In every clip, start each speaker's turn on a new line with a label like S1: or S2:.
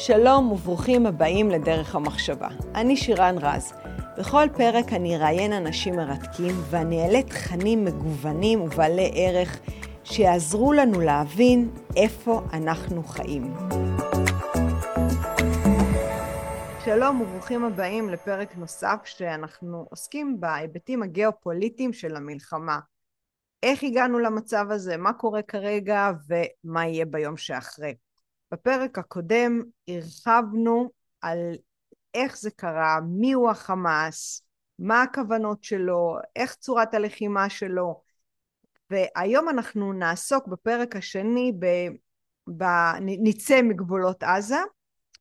S1: שלום וברוכים הבאים לדרך המחשבה. אני שירן רז. בכל פרק אני אראיין אנשים מרתקים ואני אעלה תכנים מגוונים ובעלי ערך שיעזרו לנו להבין איפה אנחנו חיים. שלום וברוכים הבאים לפרק נוסף שאנחנו עוסקים בהיבטים הגיאופוליטיים של המלחמה. איך הגענו למצב הזה, מה קורה כרגע ומה יהיה ביום שאחרי. בפרק הקודם הרחבנו על איך זה קרה, מיהו החמאס, מה הכוונות שלו, איך צורת הלחימה שלו, והיום אנחנו נעסוק בפרק השני ב... ב... נצא מגבולות עזה,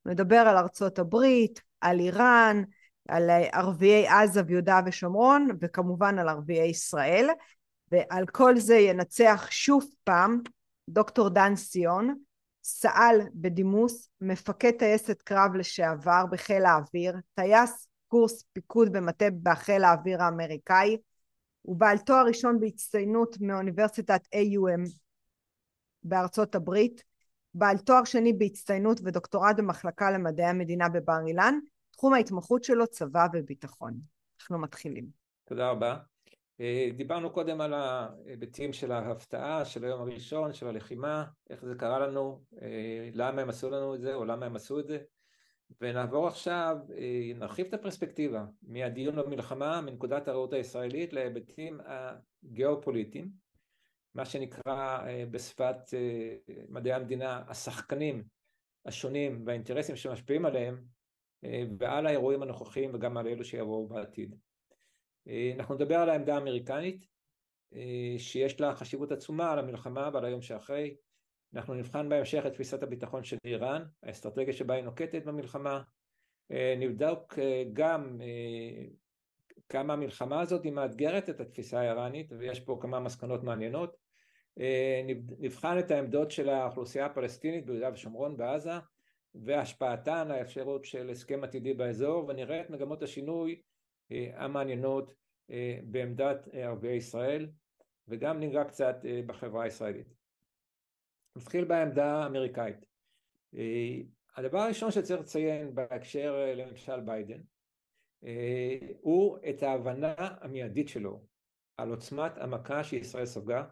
S1: נדבר על ארצות הברית, על איראן, על ערביי עזה ויהודה ושומרון, וכמובן על ערביי ישראל, ועל כל זה ינצח שוב פעם דוקטור דן סיון, סא"ל בדימוס, מפקד טייסת קרב לשעבר בחיל האוויר, טייס קורס פיקוד במטה בחיל האוויר האמריקאי, הוא בעל תואר ראשון בהצטיינות מאוניברסיטת AUM בארצות הברית, בעל תואר שני בהצטיינות ודוקטורט במחלקה למדעי המדינה בבר אילן, תחום ההתמחות שלו צבא וביטחון. אנחנו מתחילים.
S2: תודה רבה. אה, דיברנו קודם על ההיבטים של ההפתעה, של היום הראשון, של הלחימה, איך זה קרה לנו, אה, למה הם עשו לנו את זה או למה הם עשו את זה, ונעבור עכשיו, אה, נרחיב את הפרספקטיבה מהדיון במלחמה, מנקודת הראות הישראלית להיבטים הגיאופוליטיים, מה שנקרא בשפת מדעי המדינה השחקנים השונים והאינטרסים שמשפיעים עליהם ועל האירועים הנוכחיים וגם על אלו שיבואו בעתיד. אה, אנחנו נדבר על העמדה האמריקנית אה, שיש לה חשיבות עצומה על המלחמה ועל היום שאחרי. אנחנו נבחן בהמשך את תפיסת הביטחון של איראן, האסטרטגיה שבה היא נוקטת במלחמה. אה, נבדוק גם כמה המלחמה הזאת היא מאתגרת את התפיסה האיראנית ויש פה כמה מסקנות מעניינות. נבחן את העמדות של האוכלוסייה הפלסטינית ביהודה ושומרון בעזה והשפעתן האפשרות של הסכם עתידי באזור ונראה את מגמות השינוי המעניינות אה, בעמדת אה, ערביי ישראל וגם ניגע קצת אה, בחברה הישראלית. נתחיל בעמדה האמריקאית. הדבר הראשון שצריך לציין בהקשר לממשל ביידן הוא את ההבנה המיידית שלו על עוצמת המכה שישראל ספגה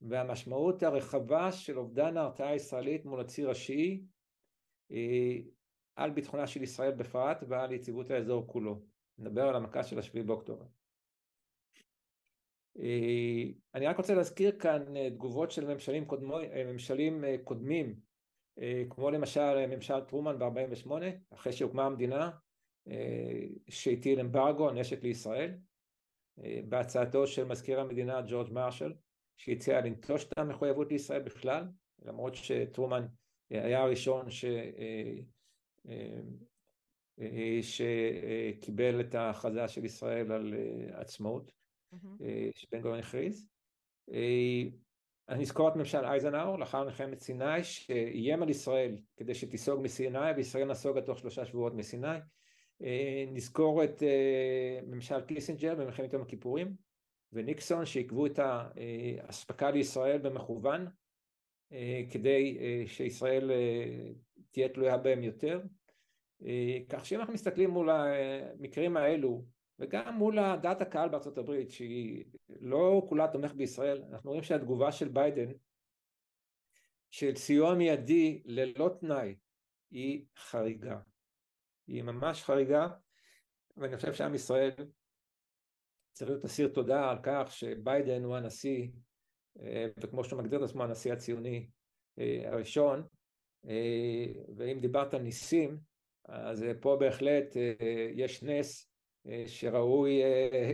S2: והמשמעות הרחבה של אובדן ההרתעה הישראלית מול הציר השיעי על ביטחונה של ישראל בפרט ועל יציבות האזור כולו. נדבר על המכה של השביעי באוקטובר. אה, אני רק רוצה להזכיר כאן אה, תגובות של ממשלים, קודמו, אה, ממשלים קודמים, כמו למשל ממשל טרומן ב-48, אחרי שהוקמה המדינה, שהטיל אמברגו, נשק לישראל, בהצעתו של מזכיר המדינה ג'ורג' מרשל, שהציע לנטוש את המחויבות לישראל בכלל, למרות שטרומן היה הראשון ש... אה, שקיבל את ההכרזה של ישראל על אה, עצמאות, אה, שבן גוריון הכריז. אני אזכור את ממשל אייזנאור לאחר מלחמת סיני שאיים על ישראל כדי שתיסוג מסיני וישראל נסוגה תוך שלושה שבועות מסיני. נזכור את ממשל קיסינג'ר במלחמת יום הכיפורים וניקסון שעיכבו את האספקה לישראל במכוון כדי שישראל תהיה תלויה בהם יותר. אה, כך שאם אנחנו מסתכלים מול המקרים האלו וגם מול דעת הקהל בארצות הברית שהיא לא כולה תומך בישראל אנחנו רואים שהתגובה של ביידן של סיוע מיידי ללא תנאי היא חריגה. היא ממש חריגה ואני חושב שעם ישראל צריך להיות אסיר תודה על כך שביידן הוא הנשיא אה, וכמו שהוא מגדיר את עצמו הנשיא הציוני אה, הראשון. ואם דיברת על ניסים אז אה, פה בהחלט אה, יש נס אה, שראוי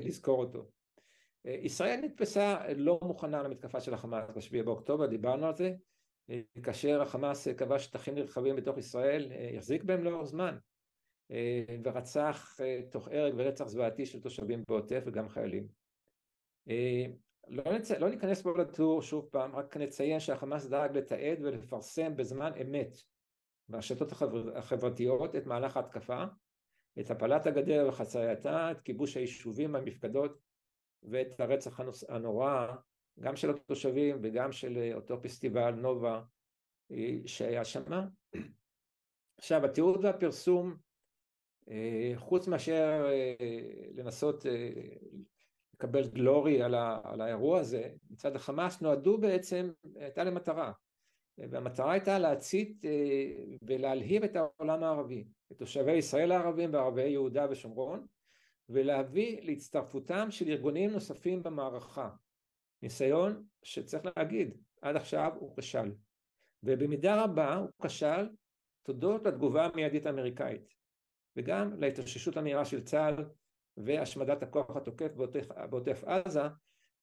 S2: לזכור אותו. ישראל נתפסה לא מוכנה למתקפה של החמאס בשביעי באוקטובר, דיברנו על זה, כאשר החמאס כבש שטחים נרחבים בתוך ישראל, החזיק בהם לאורך זמן ורצח תוך הרג ורצח זוועתי של תושבים בעוטף וגם חיילים. לא, נצ... לא ניכנס פה לטור שוב פעם, רק נציין שהחמאס דאג לתעד ולפרסם בזמן אמת ברשתות החבר... החברתיות את מהלך ההתקפה, את הפלת הגדר וחצייתה, את כיבוש היישובים המפקדות ואת הרצח הנורא גם של התושבים וגם של אותו פסטיבל נובה אה, שהיה שם. עכשיו התיעוד והפרסום אה, חוץ מאשר אה, לנסות לקבל גלורי על, ה, על האירוע הזה מצד החמאס נועדו בעצם, הייתה למטרה והמטרה הייתה להצית ולהלהיב את העולם הערבי, את תושבי ישראל הערבים וערבי יהודה ושומרון ולהביא להצטרפותם של ארגונים נוספים במערכה. ניסיון שצריך להגיד עד עכשיו הוא כשל. ובמידה רבה הוא כשל תודות לתגובה המיידית האמריקאית וגם להתאוששות המהירה של צה"ל והשמדת הכוח התוקף בעוטף עזה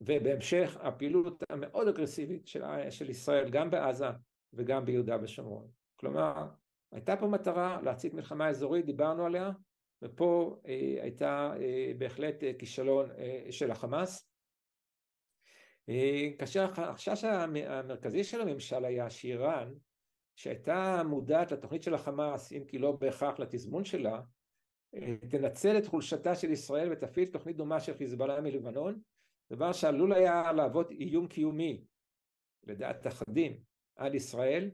S2: ובהמשך הפעילות המאוד אגרסיבית של, של ישראל גם בעזה וגם ביהודה ושומרון. כלומר הייתה פה מטרה להצית מלחמה אזורית, דיברנו עליה, ופה אה, הייתה אה, בהחלט אה, כישלון אה, של החמאס. אה, כאשר החשש המרכזי של הממשל היה שאיראן שהייתה מודעת לתוכנית של החמאס אם כי לא בהכרח לתזמון שלה תנצל את חולשתה של ישראל ותפעיל תוכנית דומה של חיזבאללה מלבנון דבר שעלול היה להוות איום קיומי לדעת אחדים על ישראל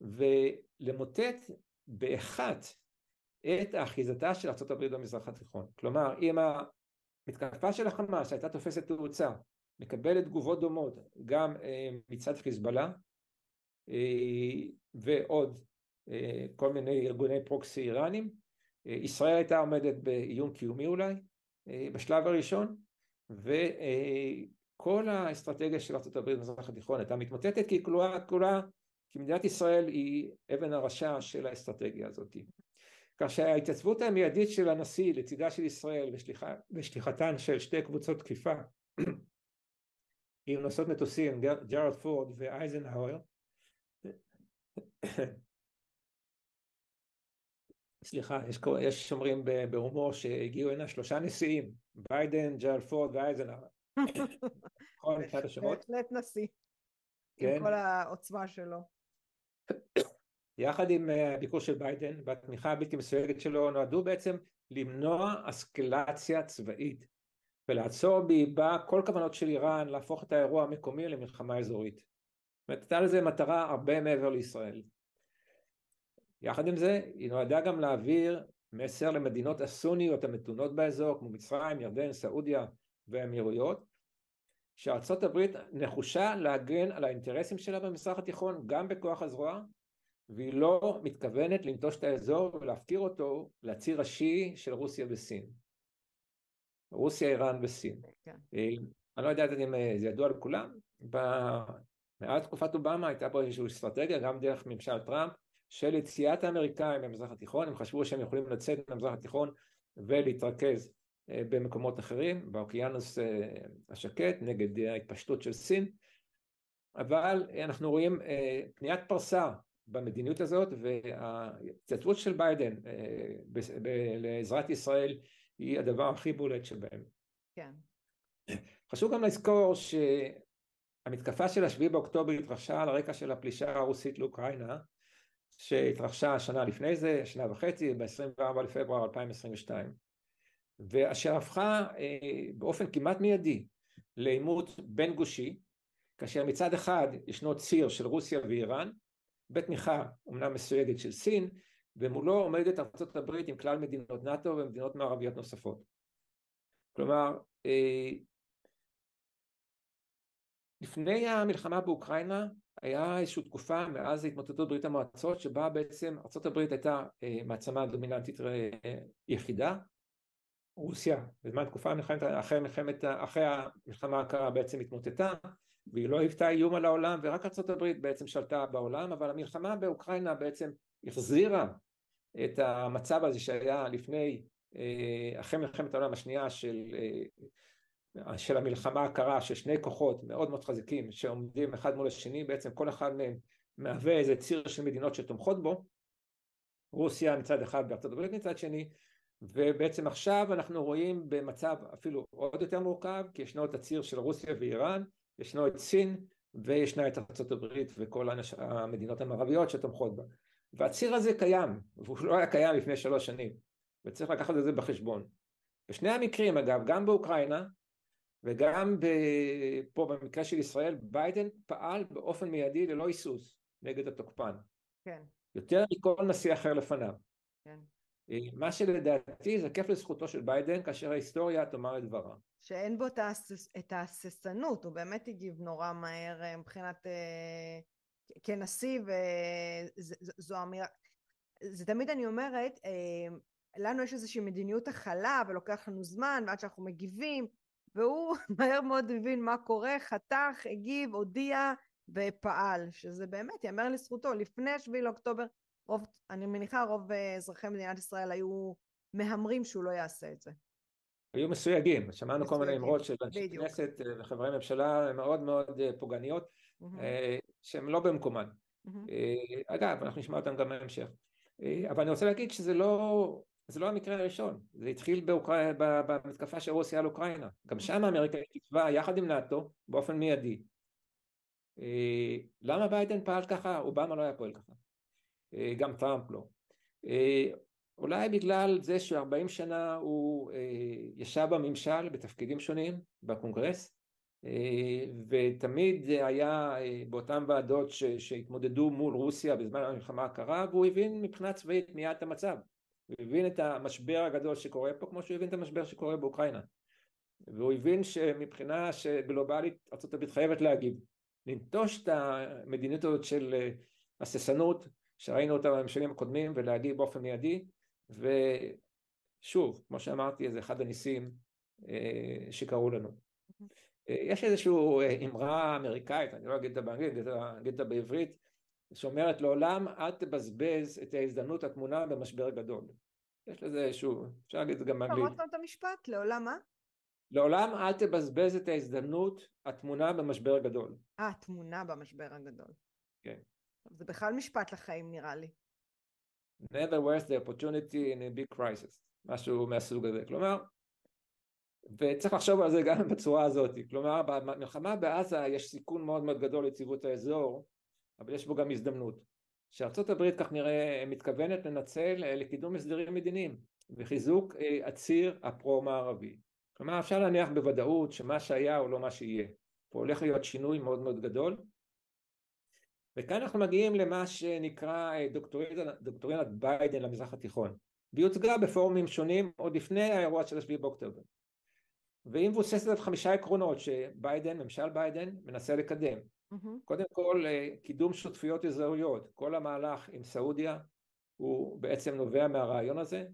S2: ולמוטט באחת את אחיזתה של ארה"ב במזרח התיכון. כלומר אם המתקפה של החמאס הייתה תופסת תאוצה מקבלת תגובות דומות גם אה, מצד חיזבאללה אה, ועוד אה, כל מיני ארגוני פרוקסי איראנים ישראל הייתה עומדת באיום קיומי אולי בשלב הראשון וכל האסטרטגיה של הברית במזרח התיכון הייתה מתמוטטת כי כלואה, כלואה כי מדינת ישראל היא אבן הראשה של האסטרטגיה הזאת. כך שההתייצבות המיידית של הנשיא לצידה של ישראל ושליחתן של שתי קבוצות תקיפה עם נושאות מטוסים, ג'רד פורד ואייזנהאואר סליחה, יש, יש שומרים בהומור שהגיעו הנה שלושה נשיאים, ביידן, ג'רד פורד ואייזנהאואר.
S1: נכון, בהחלט נשיא, עם כן. כל העוצמה שלו.
S2: יחד עם אה, הביקור של ביידן והתמיכה הבלתי מסויגת שלו נועדו בעצם למנוע אסקלציה צבאית ולעצור באיבה כל כוונות של איראן להפוך את האירוע המקומי למלחמה אזורית. זאת אומרת, הייתה לזה מטרה הרבה מעבר לישראל. יחד עם זה, היא נועדה גם להעביר מסר למדינות הסוניות המתונות באזור, כמו מצרים, ירדן, סעודיה והאמירויות, שארצות הברית נחושה להגן על האינטרסים שלה במזרח התיכון גם בכוח הזרוע, והיא לא מתכוונת לנטוש את האזור ולהפקיר אותו לציר השיעי של רוסיה וסין. רוסיה, איראן וסין. כן. אה, אני לא יודעת אם אה, זה ידוע לכולם, מאז תקופת אובמה הייתה פה איזושהי אסטרטגיה, גם דרך ממשל טראמפ, של יציאת האמריקאים במזרח התיכון, הם חשבו שהם יכולים לצאת מהמזרח התיכון ולהתרכז אה, במקומות אחרים, באוקיינוס השקט, נגד ההתפשטות של סין, אבל אנחנו רואים פניית פרסה במדיניות הזאת וההתייצבות של ביידן לעזרת ישראל היא הדבר הכי בולט שבהם.
S1: כן.
S2: חשוב גם לזכור שהמתקפה של השביעי באוקטובר התרחשה על הרקע של הפלישה הרוסית לאוקראינה שהתרחשה שנה לפני זה, שנה וחצי, ב-24 לפברואר 2022 ואשר הפכה אה, באופן כמעט מיידי לעימות בין גושי כאשר מצד אחד ישנו ציר של רוסיה ואיראן בתמיכה אומנם מסויגת של סין ומולו עומדת ארצות הברית עם כלל מדינות נאט"ו ומדינות מערביות נוספות. כלומר, אה, לפני המלחמה באוקראינה היה איזושהי תקופה מאז התמוטטות ברית המועצות שבה בעצם הברית הייתה אה, מעצמה דומיננטית אה, יחידה. רוסיה בזמן תקופה מלחמת, אחרי, מלחמת, אחרי המלחמה הקרה בעצם התמוטטה והיא לא היוותה איום על העולם ורק הברית בעצם שלטה בעולם אבל המלחמה באוקראינה בעצם החזירה את המצב הזה שהיה לפני, אה, אחרי מלחמת העולם השנייה של, של המלחמה הקרה של שני כוחות מאוד מאוד חזקים שעומדים אחד מול השני בעצם כל אחד מהם מהווה איזה ציר של מדינות שתומכות בו רוסיה מצד אחד וארצות הברית מצד שני ובעצם עכשיו אנחנו רואים במצב אפילו עוד יותר מורכב כי ישנו את הציר של רוסיה ואיראן ישנו את סין וישנה את ארצות הברית וכל המדינות המערביות שתומכות בה והציר הזה קיים, והוא לא היה קיים לפני שלוש שנים, וצריך לקחת את זה בחשבון. בשני המקרים אגב, גם באוקראינה וגם פה במקרה של ישראל, ביידן פעל באופן מיידי ללא היסוס נגד התוקפן.
S1: כן.
S2: יותר מכל נשיא אחר לפניו.
S1: כן.
S2: מה שלדעתי זה כיף לזכותו של ביידן כאשר ההיסטוריה תאמר את דברה.
S1: שאין בו את ההססנות, הוא באמת הגיב נורא מהר אה, מבחינת אה, כנשיא וזו אמירה, זה תמיד אני אומרת, אה, לנו יש איזושהי מדיניות הכלה ולוקח לנו זמן ועד שאנחנו מגיבים והוא מהר מאוד הבין מה קורה, חתך, הגיב, הודיע ופעל, שזה באמת יאמר לזכותו, לפני השביעי לאוקטובר רוב, אני מניחה רוב אזרחי מדינת ישראל היו מהמרים שהוא לא יעשה את זה.
S2: היו מסויגים, שמענו כל מיני אמרות של אנשי כנסת וחברי ממשלה מאוד מאוד אה, פוגעניות mm-hmm. שהן לא במקומן. Mm-hmm. אגב, אנחנו נשמע אותן גם בהמשך. אבל אני רוצה להגיד שזה לא, זה לא המקרה הראשון, זה התחיל באוקראינה, במתקפה של רוסיה על אוקראינה. גם. שם אמריקה כתבה יחד עם נאט"ו באופן מיידי. למה ביידן פעל ככה? אובמה לא היה פועל ככה. גם טראמפ לא. אולי בגלל זה שארבעים שנה הוא אה, ישב בממשל בתפקידים שונים בקונגרס אה, ותמיד היה אה, באותן ועדות ש, שהתמודדו מול רוסיה בזמן המלחמה הקרה והוא הבין מבחינה צבאית מיד את המצב הוא הבין את המשבר הגדול שקורה פה כמו שהוא הבין את המשבר שקורה באוקראינה. והוא הבין שמבחינה שגלובלית ארה"ב חייבת להגיב. לנטוש את המדיניות הזאת של הססנות שראינו אותה בממשלים הקודמים ולהגיב באופן מיידי. ושוב, כמו שאמרתי, זה אחד הניסים אה, שקרו לנו. אה, יש איזושהי אה, אמרה אמריקאית, אני לא אגיד אותה באנגלית, אגיד אותה בעברית, שאומרת לעולם אל תבזבז את ההזדמנות התמונה במשבר גדול. יש לזה איזשהו, אפשר להגיד את זה גם באנגלית.
S1: אמרת את המשפט, לעולם מה?
S2: לעולם אל תבזבז את ההזדמנות התמונה במשבר גדול.
S1: אה, תמונה במשבר הגדול.
S2: כן.
S1: זה בכלל משפט לחיים נראה לי.
S2: never worth the opportunity in a big crisis, משהו מהסוג הזה, כלומר, וצריך לחשוב על זה גם בצורה הזאת, כלומר במלחמה בעזה יש סיכון מאוד מאוד גדול ליציבות האזור, אבל יש בו גם הזדמנות, שארצות הברית כך נראה מתכוונת לנצל אה, לקידום הסדרים מדיניים וחיזוק אה, הציר הפרו-מערבי, כלומר אפשר להניח בוודאות שמה שהיה הוא לא מה שיהיה, פה הולך להיות שינוי מאוד מאוד גדול. וכאן אנחנו מגיעים למה שנקרא אה, דוקטרינת ביידן למזרח התיכון. והיא הוצגה בפורומים שונים עוד לפני האירוע של השביעי באוקטובר. והיא מבוססת על חמישה עקרונות שביידן, ממשל ביידן מנסה לקדם. קודם כל אה, קידום שותפויות אזוריות. כל המהלך עם סעודיה הוא בעצם נובע מהרעיון הזה.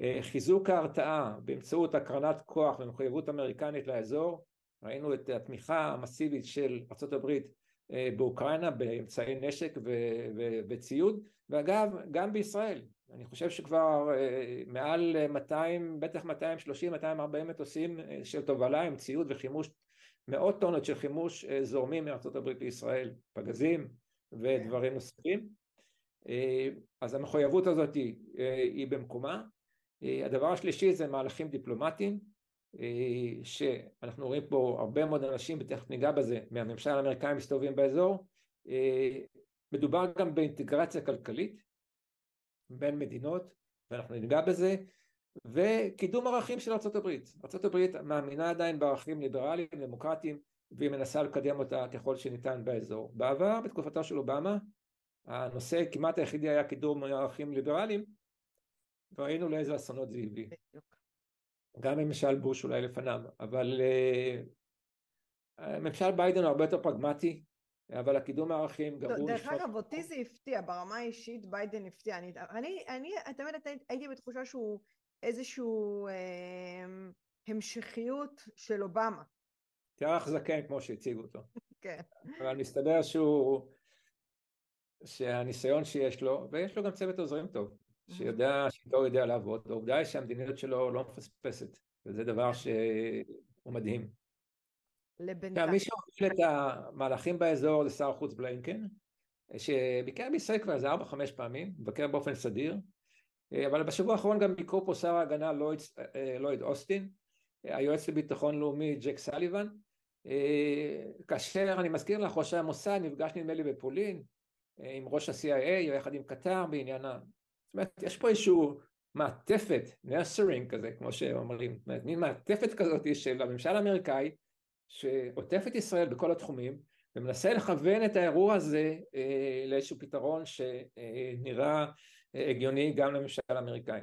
S2: אה, חיזוק ההרתעה באמצעות הקרנת כוח ומחויבות אמריקנית לאזור. ראינו את התמיכה המסיבית של ארה"ב אה, באוקראינה באמצעי נשק וציוד. ואגב גם בישראל. אני חושב שכבר מעל 200 בטח 230 240 מטוסים של תובלה עם ציוד וחימוש מאות טונות של חימוש זורמים מארצות הברית לישראל פגזים ודברים נוספים. אז המחויבות הזאת היא, היא במקומה. הדבר השלישי זה מהלכים דיפלומטיים אה, שאנחנו רואים פה הרבה מאוד אנשים, ותכף ניגע בזה, מהממשל האמריקאי מסתובבים באזור, אה, מדובר גם באינטגרציה כלכלית בין מדינות, ואנחנו ניגע בזה, וקידום ערכים של ארה"ב. ארה"ב מאמינה עדיין בערכים ליברליים, דמוקרטיים, והיא מנסה לקדם אותה ככל שניתן באזור. בעבר, בתקופתו של אובמה, הנושא כמעט היחידי היה קידום ערכים ליברליים, וראינו לאיזה אסונות זה הביא. גם ממשל בוש אולי לפניו, אבל uh, ממשל ביידן הוא הרבה יותר פרגמטי, אבל הקידום הערכים גם הוא...
S1: דרך אגב, אותי זה הפתיע, ברמה האישית ביידן הפתיע. אני, אני, אני תמיד הייתי בתחושה שהוא איזשהו אה, המשכיות של אובמה.
S2: תיארך זקן כמו שהציגו אותו.
S1: כן.
S2: אבל מסתבר שהוא... שהניסיון שיש לו, ויש לו גם צוות עוזרים טוב. שיודע, שאיתו יודע לעבוד, העובדה היא שהמדיניות שלו לא מפספסת, וזה דבר כן. שהוא מדהים. לבינתיים. מי שהוביל את המהלכים באזור זה שר החוץ בליינקן, שביקר בישראל כבר איזה ארבע חמש פעמים, מבקר באופן סדיר, אבל בשבוע האחרון גם ביקרו פה שר ההגנה לויד, לויד אוסטין, היועץ לביטחון לאומי ג'ק סליבן, כאשר אני מזכיר לך ראש המוסד נפגש נדמה לי בפולין עם ראש ה-CIA יחד עם קטר בעניין זאת אומרת, יש פה איזשהו מעטפת, נרסרינג כזה, כמו שאומרים, מין מעטפת כזאת של הממשל האמריקאי שעוטף את ישראל בכל התחומים, ומנסה לכוון את האירוע הזה לאיזשהו פתרון שנראה הגיוני גם לממשל האמריקאי.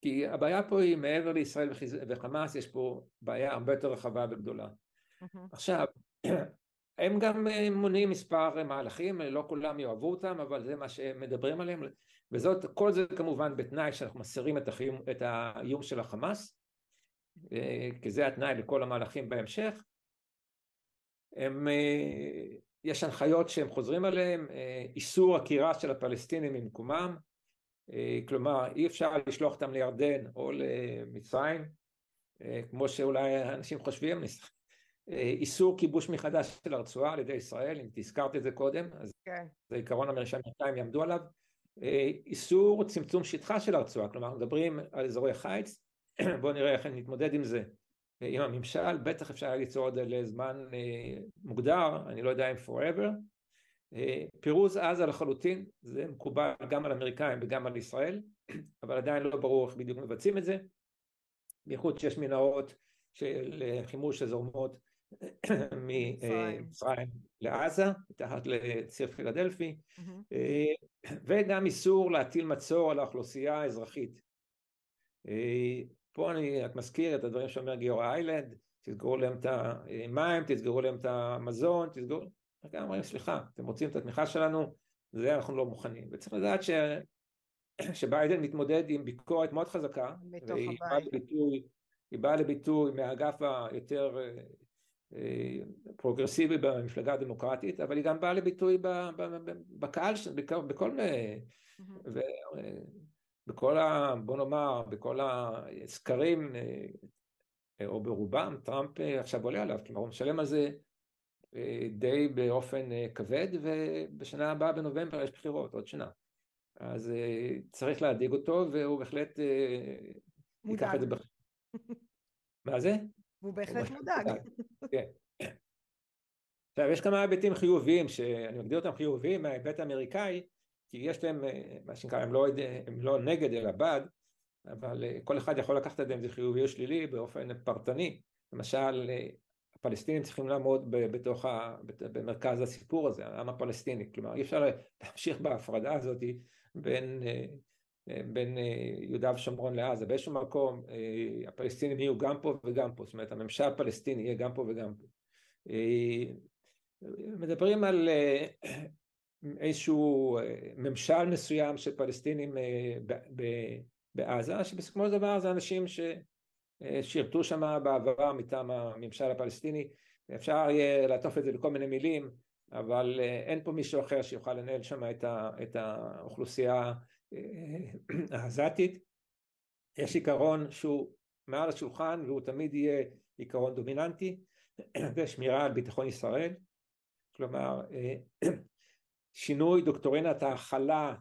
S2: כי הבעיה פה היא מעבר לישראל וחמאס, יש פה בעיה הרבה יותר רחבה וגדולה. Mm-hmm. עכשיו, הם גם מונים מספר מהלכים, לא כולם יאהבו אותם, אבל זה מה שהם מדברים עליהם, וזאת, כל זה כמובן בתנאי שאנחנו מסירים את, החיום, את האיום של החמאס, אה, כי זה התנאי לכל המהלכים בהמשך. הם, אה, יש הנחיות שהם חוזרים עליהם, אה, איסור עקירה של הפלסטינים ממקומם, כלומר אי אפשר לשלוח אותם לירדן או למצרים, כמו שאולי אנשים חושבים, איסור כיבוש מחדש של הרצועה על ידי ישראל, אם תזכרת את זה קודם, אז כן. זה עיקרון האמריקאים יעמדו עליו, איסור צמצום שטחה של הרצועה, כלומר מדברים על אזורי חיץ, בואו נראה איך נתמודד עם זה. עם הממשל, בטח אפשר היה ליצור זה לזמן אה, מוגדר, אני לא יודע אם forever, אה, פירוז עזה לחלוטין, זה מקובל גם על אמריקאים וגם על ישראל, אבל עדיין לא ברור איך בדיוק מבצעים את זה, בייחוד שיש מנהרות של אה, חימוש שזורמות ממצרים לעזה, מתחת לציר פילדלפי, וגם איסור להטיל מצור על האוכלוסייה האזרחית. פה אני רק מזכיר את הדברים שאומר גיורא איילנד, תסגרו להם את המים, תסגרו להם את המזון, תסגרו... גם אומרים סליחה, אתם רוצים את התמיכה שלנו, זה אנחנו לא מוכנים. וצריך לדעת ש... שביידן מתמודד עם ביקורת מאוד חזקה, והיא באה לביטוי, באה לביטוי מהאגף היותר אה, פרוגרסיבי במפלגה הדמוקרטית, אבל היא גם באה לביטוי בקהל, בכל מיני... בכל ה... בוא נאמר, בכל הסקרים, אה, או ברובם, טראמפ אה, עכשיו עולה עליו, כלומר הוא משלם על זה. אה, די באופן כבד, ובשנה הבאה בנובמבר יש בחירות, עוד שנה. אז צריך להדאיג אותו, והוא בהחלט ייקח את זה בחיים. מה זה?
S1: הוא בהחלט מודאג.
S2: כן. עכשיו, יש כמה היבטים חיוביים, שאני מגדיר אותם חיוביים מההיבט האמריקאי, כי יש להם, אה, מה שנקרא, הם לא, הם לא נגד אלא בעד, אבל אה, כל אחד יכול לקחת את זה אם זה חיובי או שלילי באופן פרטני. למשל, אה, הפלסטינים צריכים לעמוד בתוך במרכז הסיפור הזה, העם הפלסטיני. כלומר, אי אפשר להמשיך בהפרדה הזאת בין, בין יהודה ושומרון לעזה. באיזשהו מקום הפלסטינים יהיו גם פה וגם פה, זאת אומרת הממשל הפלסטיני יהיה גם פה וגם פה. מדברים על איזשהו אה, ממשל מסוים של פלסטינים אה, בעזה, שבסיכומו של דבר זה אנשים ששירתו אה, שם בעבר מטעם הממשל הפלסטיני, אפשר יהיה לעטוף את זה בכל מיני מילים, אבל אין פה מישהו אחר שיוכל לנהל שם את האוכלוסייה העזתית. יש עיקרון שהוא מעל השולחן והוא תמיד יהיה עיקרון דומיננטי, זה שמירה על ביטחון ישראל, כלומר שינוי דוקטורינת ההכלה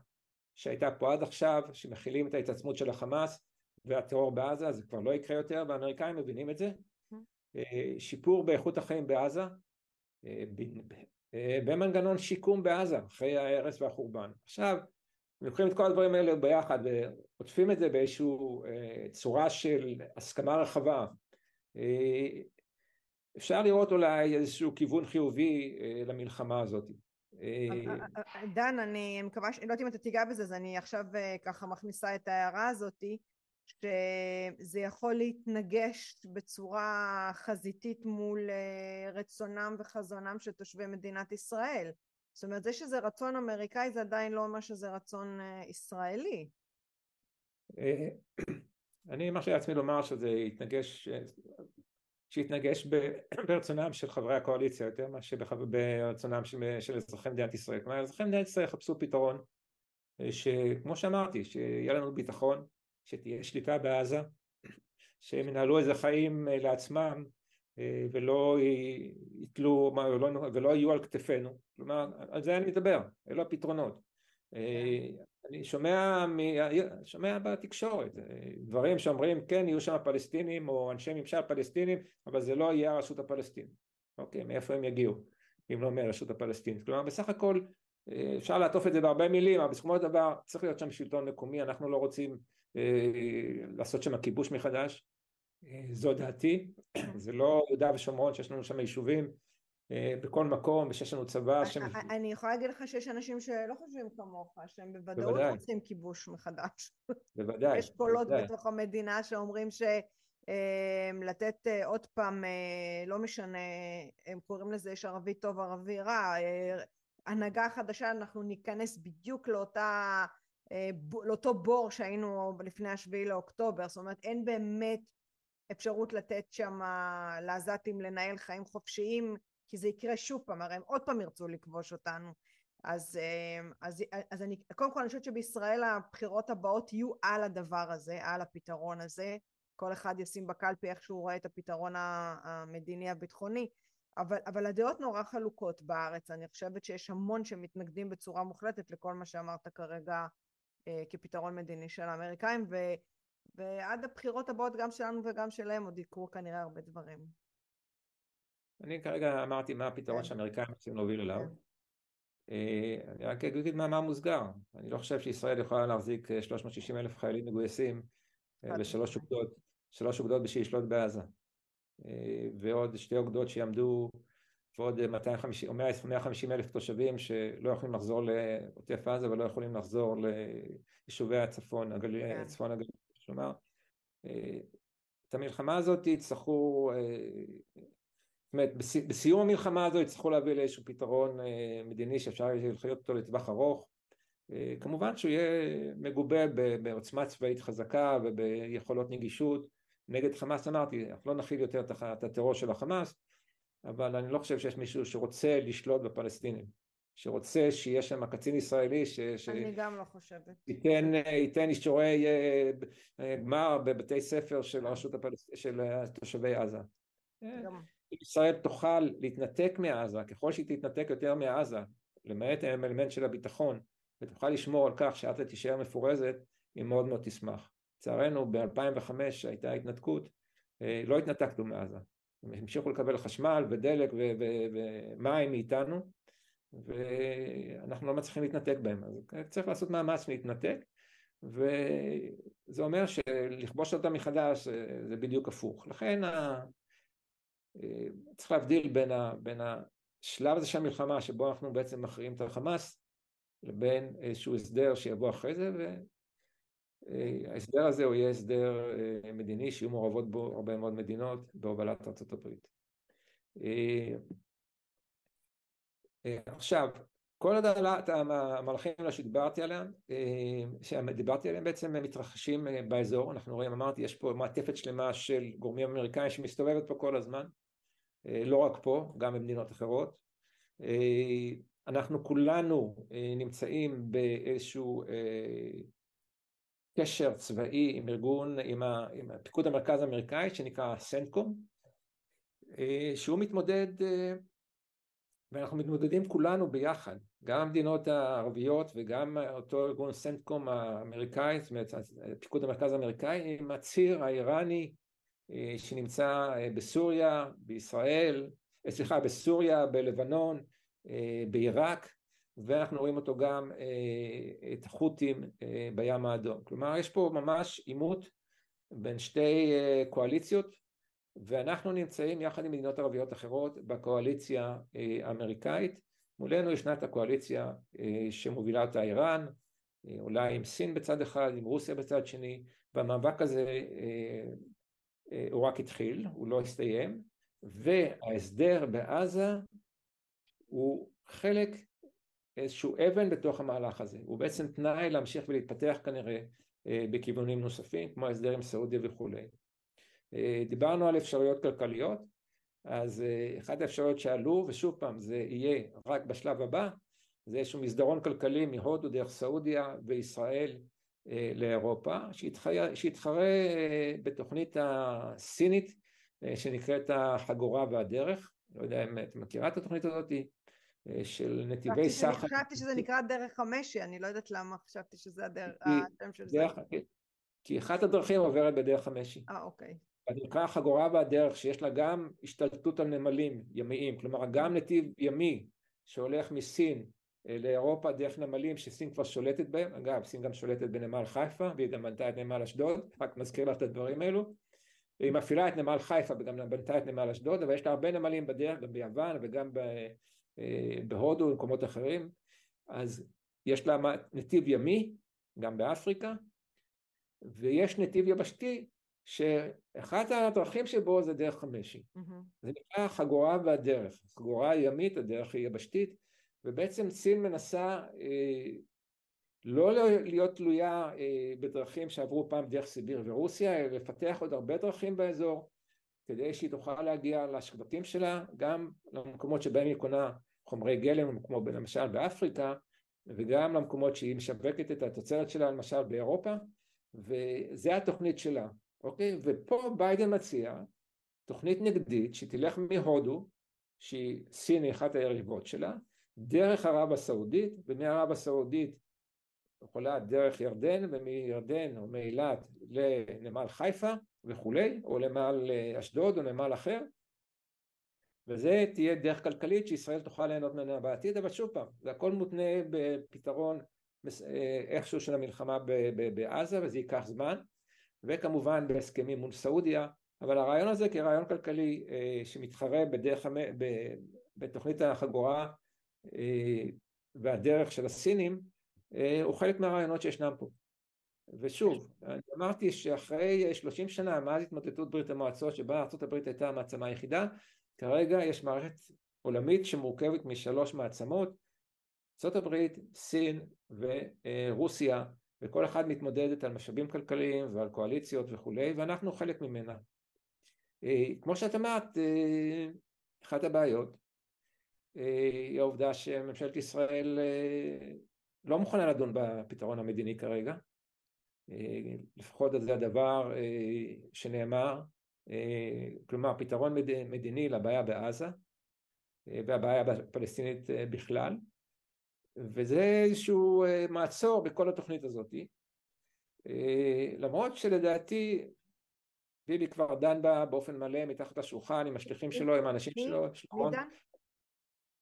S2: שהייתה פה עד עכשיו, שמכילים את ההתעצמות של החמאס והטרור בעזה, זה כבר לא יקרה יותר, והאמריקאים מבינים את זה. אה, שיפור באיכות החיים בעזה, אה, במנגנון שיקום בעזה, אחרי ההרס והחורבן. עכשיו, לוקחים את כל הדברים האלה ביחד ועוטפים את זה באיזושהי אה, צורה של הסכמה רחבה. אפשר לראות אולי איזשהו כיוון חיובי למלחמה הזאת.
S1: אה, אה, אה, דן, אני מקווה. לא יודעת אם אתה תיגע בזה, אז אני עכשיו ככה מכניסה את ההערה הזאתי, שזה יכול להתנגש בצורה חזיתית מול רצונם וחזונם של תושבי מדינת ישראל. זאת אומרת, זה שזה רצון אמריקאי זה עדיין לא אומר שזה רצון ישראלי.
S2: אני מרשה לעצמי לומר שזה יתנגש, שהתנגש ברצונם של חברי הקואליציה יותר מאשר ברצונם של, של אזרחי מדינת ישראל. כלומר אזרחי מדינת ישראל יחפשו פתרון אה, שכמו שאמרתי, שיהיה לנו ביטחון, שתהיה שליטה בעזה, שהם ינהלו איזה חיים אה, לעצמם אה, ולא יתלו ולא, ולא יהיו על כתפינו, כלומר על זה אני אדבר, אלו הפתרונות. כן. אני שומע. שומע בתקשורת דברים שאומרים כן יהיו שם פלסטינים או אנשי ממשל פלסטינים אבל זה לא יהיה הרשות הפלסטינית אוקיי מאיפה הם יגיעו אם לא מהרשות הפלסטינית כלומר בסך הכל אה, אפשר לעטוף את זה בהרבה מילים אבל בסופו של דבר צריך להיות שם שלטון מקומי אנחנו לא רוצים אה, לעשות שם כיבוש מחדש אה, זו דעתי זה לא יהודה ושומרון שיש לנו שם יישובים בכל מקום ושיש לנו צבא ש...
S1: אני יכולה להגיד לך שיש אנשים שלא חושבים כמוך, שהם בוודאות רוצים כיבוש מחדש.
S2: בוודאי.
S1: יש קולות בתוך המדינה שאומרים ש... לתת עוד פעם, לא משנה, הם קוראים לזה יש ערבי טוב ערבי רע, הנהגה חדשה אנחנו ניכנס בדיוק לאותה, לאותו בור שהיינו לפני השביעי לאוקטובר, זאת אומרת אין באמת אפשרות לתת שם לעזתים לנהל חיים חופשיים כי זה יקרה שוב פעם, הרי הם עוד פעם ירצו לכבוש אותנו. אז, אז, אז אני, קודם כל אני חושבת שבישראל הבחירות הבאות יהיו על הדבר הזה, על הפתרון הזה. כל אחד ישים בקלפי איך שהוא רואה את הפתרון המדיני הביטחוני. אבל, אבל הדעות נורא חלוקות בארץ. אני חושבת שיש המון שמתנגדים בצורה מוחלטת לכל מה שאמרת כרגע אה, כפתרון מדיני של האמריקאים ו, ועד הבחירות הבאות גם שלנו וגם שלהם עוד יקרו כנראה הרבה דברים.
S2: אני כרגע אמרתי מה הפתרון כן. שהאמריקאים רוצים להוביל אליו. כן. אה, אני רק אגיד מאמר מוסגר, אני לא חושב שישראל יכולה להחזיק 360 אה, אלף חיילים מגויסים ושלוש אוגדות, שלוש אוגדות בשביל לשלוט בעזה. ועוד שתי אוגדות שיעמדו ועוד 250 או 150 אלף תושבים שלא יכולים לחזור לעוטף עזה ולא יכולים לחזור ליישובי הצפון, הגל... כן. צפון הגליל. כלומר, את המלחמה הזאת יצטרכו, זאת אומרת, בסיום המלחמה הזו יצטרכו להביא לאיזשהו פתרון מדיני שאפשר לחיות אותו לטווח ארוך. כמובן שהוא יהיה מגובה בעוצמה צבאית חזקה וביכולות נגישות נגד חמאס אמרתי, אנחנו לא נכיל יותר את הטרור של החמאס, אבל אני לא חושב שיש מישהו שרוצה לשלוט בפלסטינים, שרוצה שיהיה שם קצין ישראלי ש...
S1: ש... אני גם לא חושבת.
S2: ייתן, ייתן אישורי אה, גמר בבתי ספר של הרשות הפלס... של תושבי עזה. גם. אם ישראל תוכל להתנתק מעזה, ככל שהיא תתנתק יותר מעזה, למעט האלמנט של הביטחון, ותוכל לשמור על כך שעזה תישאר מפורזת, היא מאוד מאוד תשמח. לצערנו ב-2005 הייתה התנתקות, אה, לא התנתקנו מעזה, הם המשיכו לקבל חשמל ודלק ומים מאיתנו ואנחנו לא מצליחים להתנתק בהם, אז צריך לעשות מאמץ להתנתק וזה אומר שלכבוש אותם מחדש זה בדיוק הפוך, לכן ה... אה, צריך להבדיל בין, ה... בין השלב הזה של המלחמה שבו אנחנו בעצם מכריעים את החמאס לבין איזשהו הסדר שיבוא אחרי זה ההסדר הזה הוא יהיה הסדר אה, מדיני שיהיו מעורבות בו הרבה מאוד מדינות בהובלת ארצות הברית. אה, אה, עכשיו, כל הדלת המהלכים שדיברתי עליהם, שדיברתי עליהם בעצם מתרחשים באזור, אנחנו רואים, אמרתי, יש פה מעטפת שלמה של גורמים אמריקאים שמסתובבת פה כל הזמן, לא רק פה, גם במדינות אחרות. אנחנו כולנו נמצאים באיזשהו קשר צבאי עם ארגון, עם, ה, עם הפיקוד המרכז האמריקאי שנקרא סנטקום, אה, שהוא מתמודד, אה, ואנחנו מתמודדים כולנו ביחד, גם המדינות הערביות וגם אותו ארגון סנטקום האמריקאי, זאת אומרת פיקוד המרכז האמריקאי, עם הציר האיראני אה, שנמצא בסוריה, בישראל, סליחה, בסוריה, בלבנון, בעיראק, ואנחנו רואים אותו גם אה, את החות'ים אה, בים האדום. כלומר יש פה ממש עימות בין שתי אה, קואליציות ואנחנו נמצאים יחד עם מדינות ערביות אחרות בקואליציה האמריקאית. מולנו ישנה את הקואליציה שמובילה אותה איראן, אולי עם סין בצד אחד, עם רוסיה בצד שני, והמאבק הזה הוא רק התחיל, הוא לא הסתיים, וההסדר בעזה הוא חלק איזשהו אבן בתוך המהלך הזה, הוא בעצם תנאי להמשיך ולהתפתח כנראה אה, בכיוונים נוספים כמו ההסדר עם סעודיה וכולי. אה, דיברנו על אפשרויות כלכליות, אז אה, אחת האפשרויות שעלו, ושוב פעם זה יהיה רק בשלב הבא, זה איזשהו מסדרון כלכלי מהודו דרך סעודיה וישראל לאירופה, שיתחרה, שיתחרה בתוכנית הסינית שנקראת החגורה והדרך, לא יודע אם את מכירה את התוכנית הזאת, של נתיבי סחר.
S1: חשבתי שזה נקרא דרך המשי, אני לא יודעת למה חשבתי שזה השם של זה.
S2: כי אחת הדרכים עוברת בדרך המשי.
S1: אה, אוקיי.
S2: נקרא החגורה והדרך שיש לה גם השתלטות על נמלים ימיים, כלומר גם נתיב ימי שהולך מסין אה, לאירופה דרך נמלים שסין כבר שולטת בהם, אגב סין גם שולטת בנמל חיפה והיא גם בנתה את נמל אשדוד, רק מזכיר לך את הדברים האלו, היא מפעילה את נמל חיפה וגם בנתה את נמל אשדוד, אבל יש לה הרבה נמלים בדרך, גם ביוון וגם בהודו ובמקומות אחרים, אז יש לה נתיב ימי, גם באפריקה, ויש נתיב יבשתי שאחת הדרכים שבו זה דרך המשי. Mm-hmm. זה נקרא החגורה והדרך. החגורה הימית, הדרך היא יבשתית, ובעצם סין מנסה אה, לא להיות תלויה אה, בדרכים שעברו פעם דרך סיביר ורוסיה, אלא לפתח עוד הרבה דרכים באזור, כדי שהיא תוכל להגיע לשבטים שלה, גם למקומות שבהם היא קונה חומרי גלם, כמו למשל באפריקה, וגם למקומות שהיא משווקת את התוצרת שלה, למשל באירופה, וזה התוכנית שלה. אוקיי? ופה ביידן מציע תוכנית נגדית שתלך מהודו, שהיא סין אחת היריבות שלה, דרך ערב הסעודית, ומערב הסעודית יכולה דרך ירדן, ומירדן או מאילת לנמל חיפה וכולי, או לנמל אשדוד או נמל אחר, וזה תהיה דרך כלכלית שישראל תוכל ליהנות ממנה בעתיד, אבל שוב פעם, זה הכל מותנה בפתרון אה, איכשהו של המלחמה בעזה, וזה ייקח זמן, וכמובן בהסכמים מול סעודיה, אבל הרעיון הזה כרעיון כלכלי אה, שמתחרה בדרך, בתוכנית החגורה אה, והדרך של הסינים אה, הוא חלק מהרעיונות שישנם פה. ושוב, אני אמרתי שאחרי 30 שנה מאז התמוטטות ברית המועצות שבה ארה"ב הייתה המעצמה היחידה, כרגע יש מערכת עולמית שמורכבת משלוש מעצמות, ארה"ב, סין ורוסיה וכל אחת מתמודדת על משאבים כלכליים ועל קואליציות וכולי, ואנחנו חלק ממנה. אה, כמו שאת אמרת, אה, אחת הבעיות אה, היא העובדה שממשלת ישראל לא מוכנה לדון בפתרון המדיני כרגע, לפחות זה הדבר שנאמר, כלומר פתרון מדיני לבעיה בעזה והבעיה הפלסטינית בכלל, וזה איזשהו אה, מעצור בכל התוכנית הזאת אה, למרות שלדעתי ביבי כבר דן בה באופן מלא מתחת לשולחן עם השליחים שלו, עם האנשים שלו, שלום.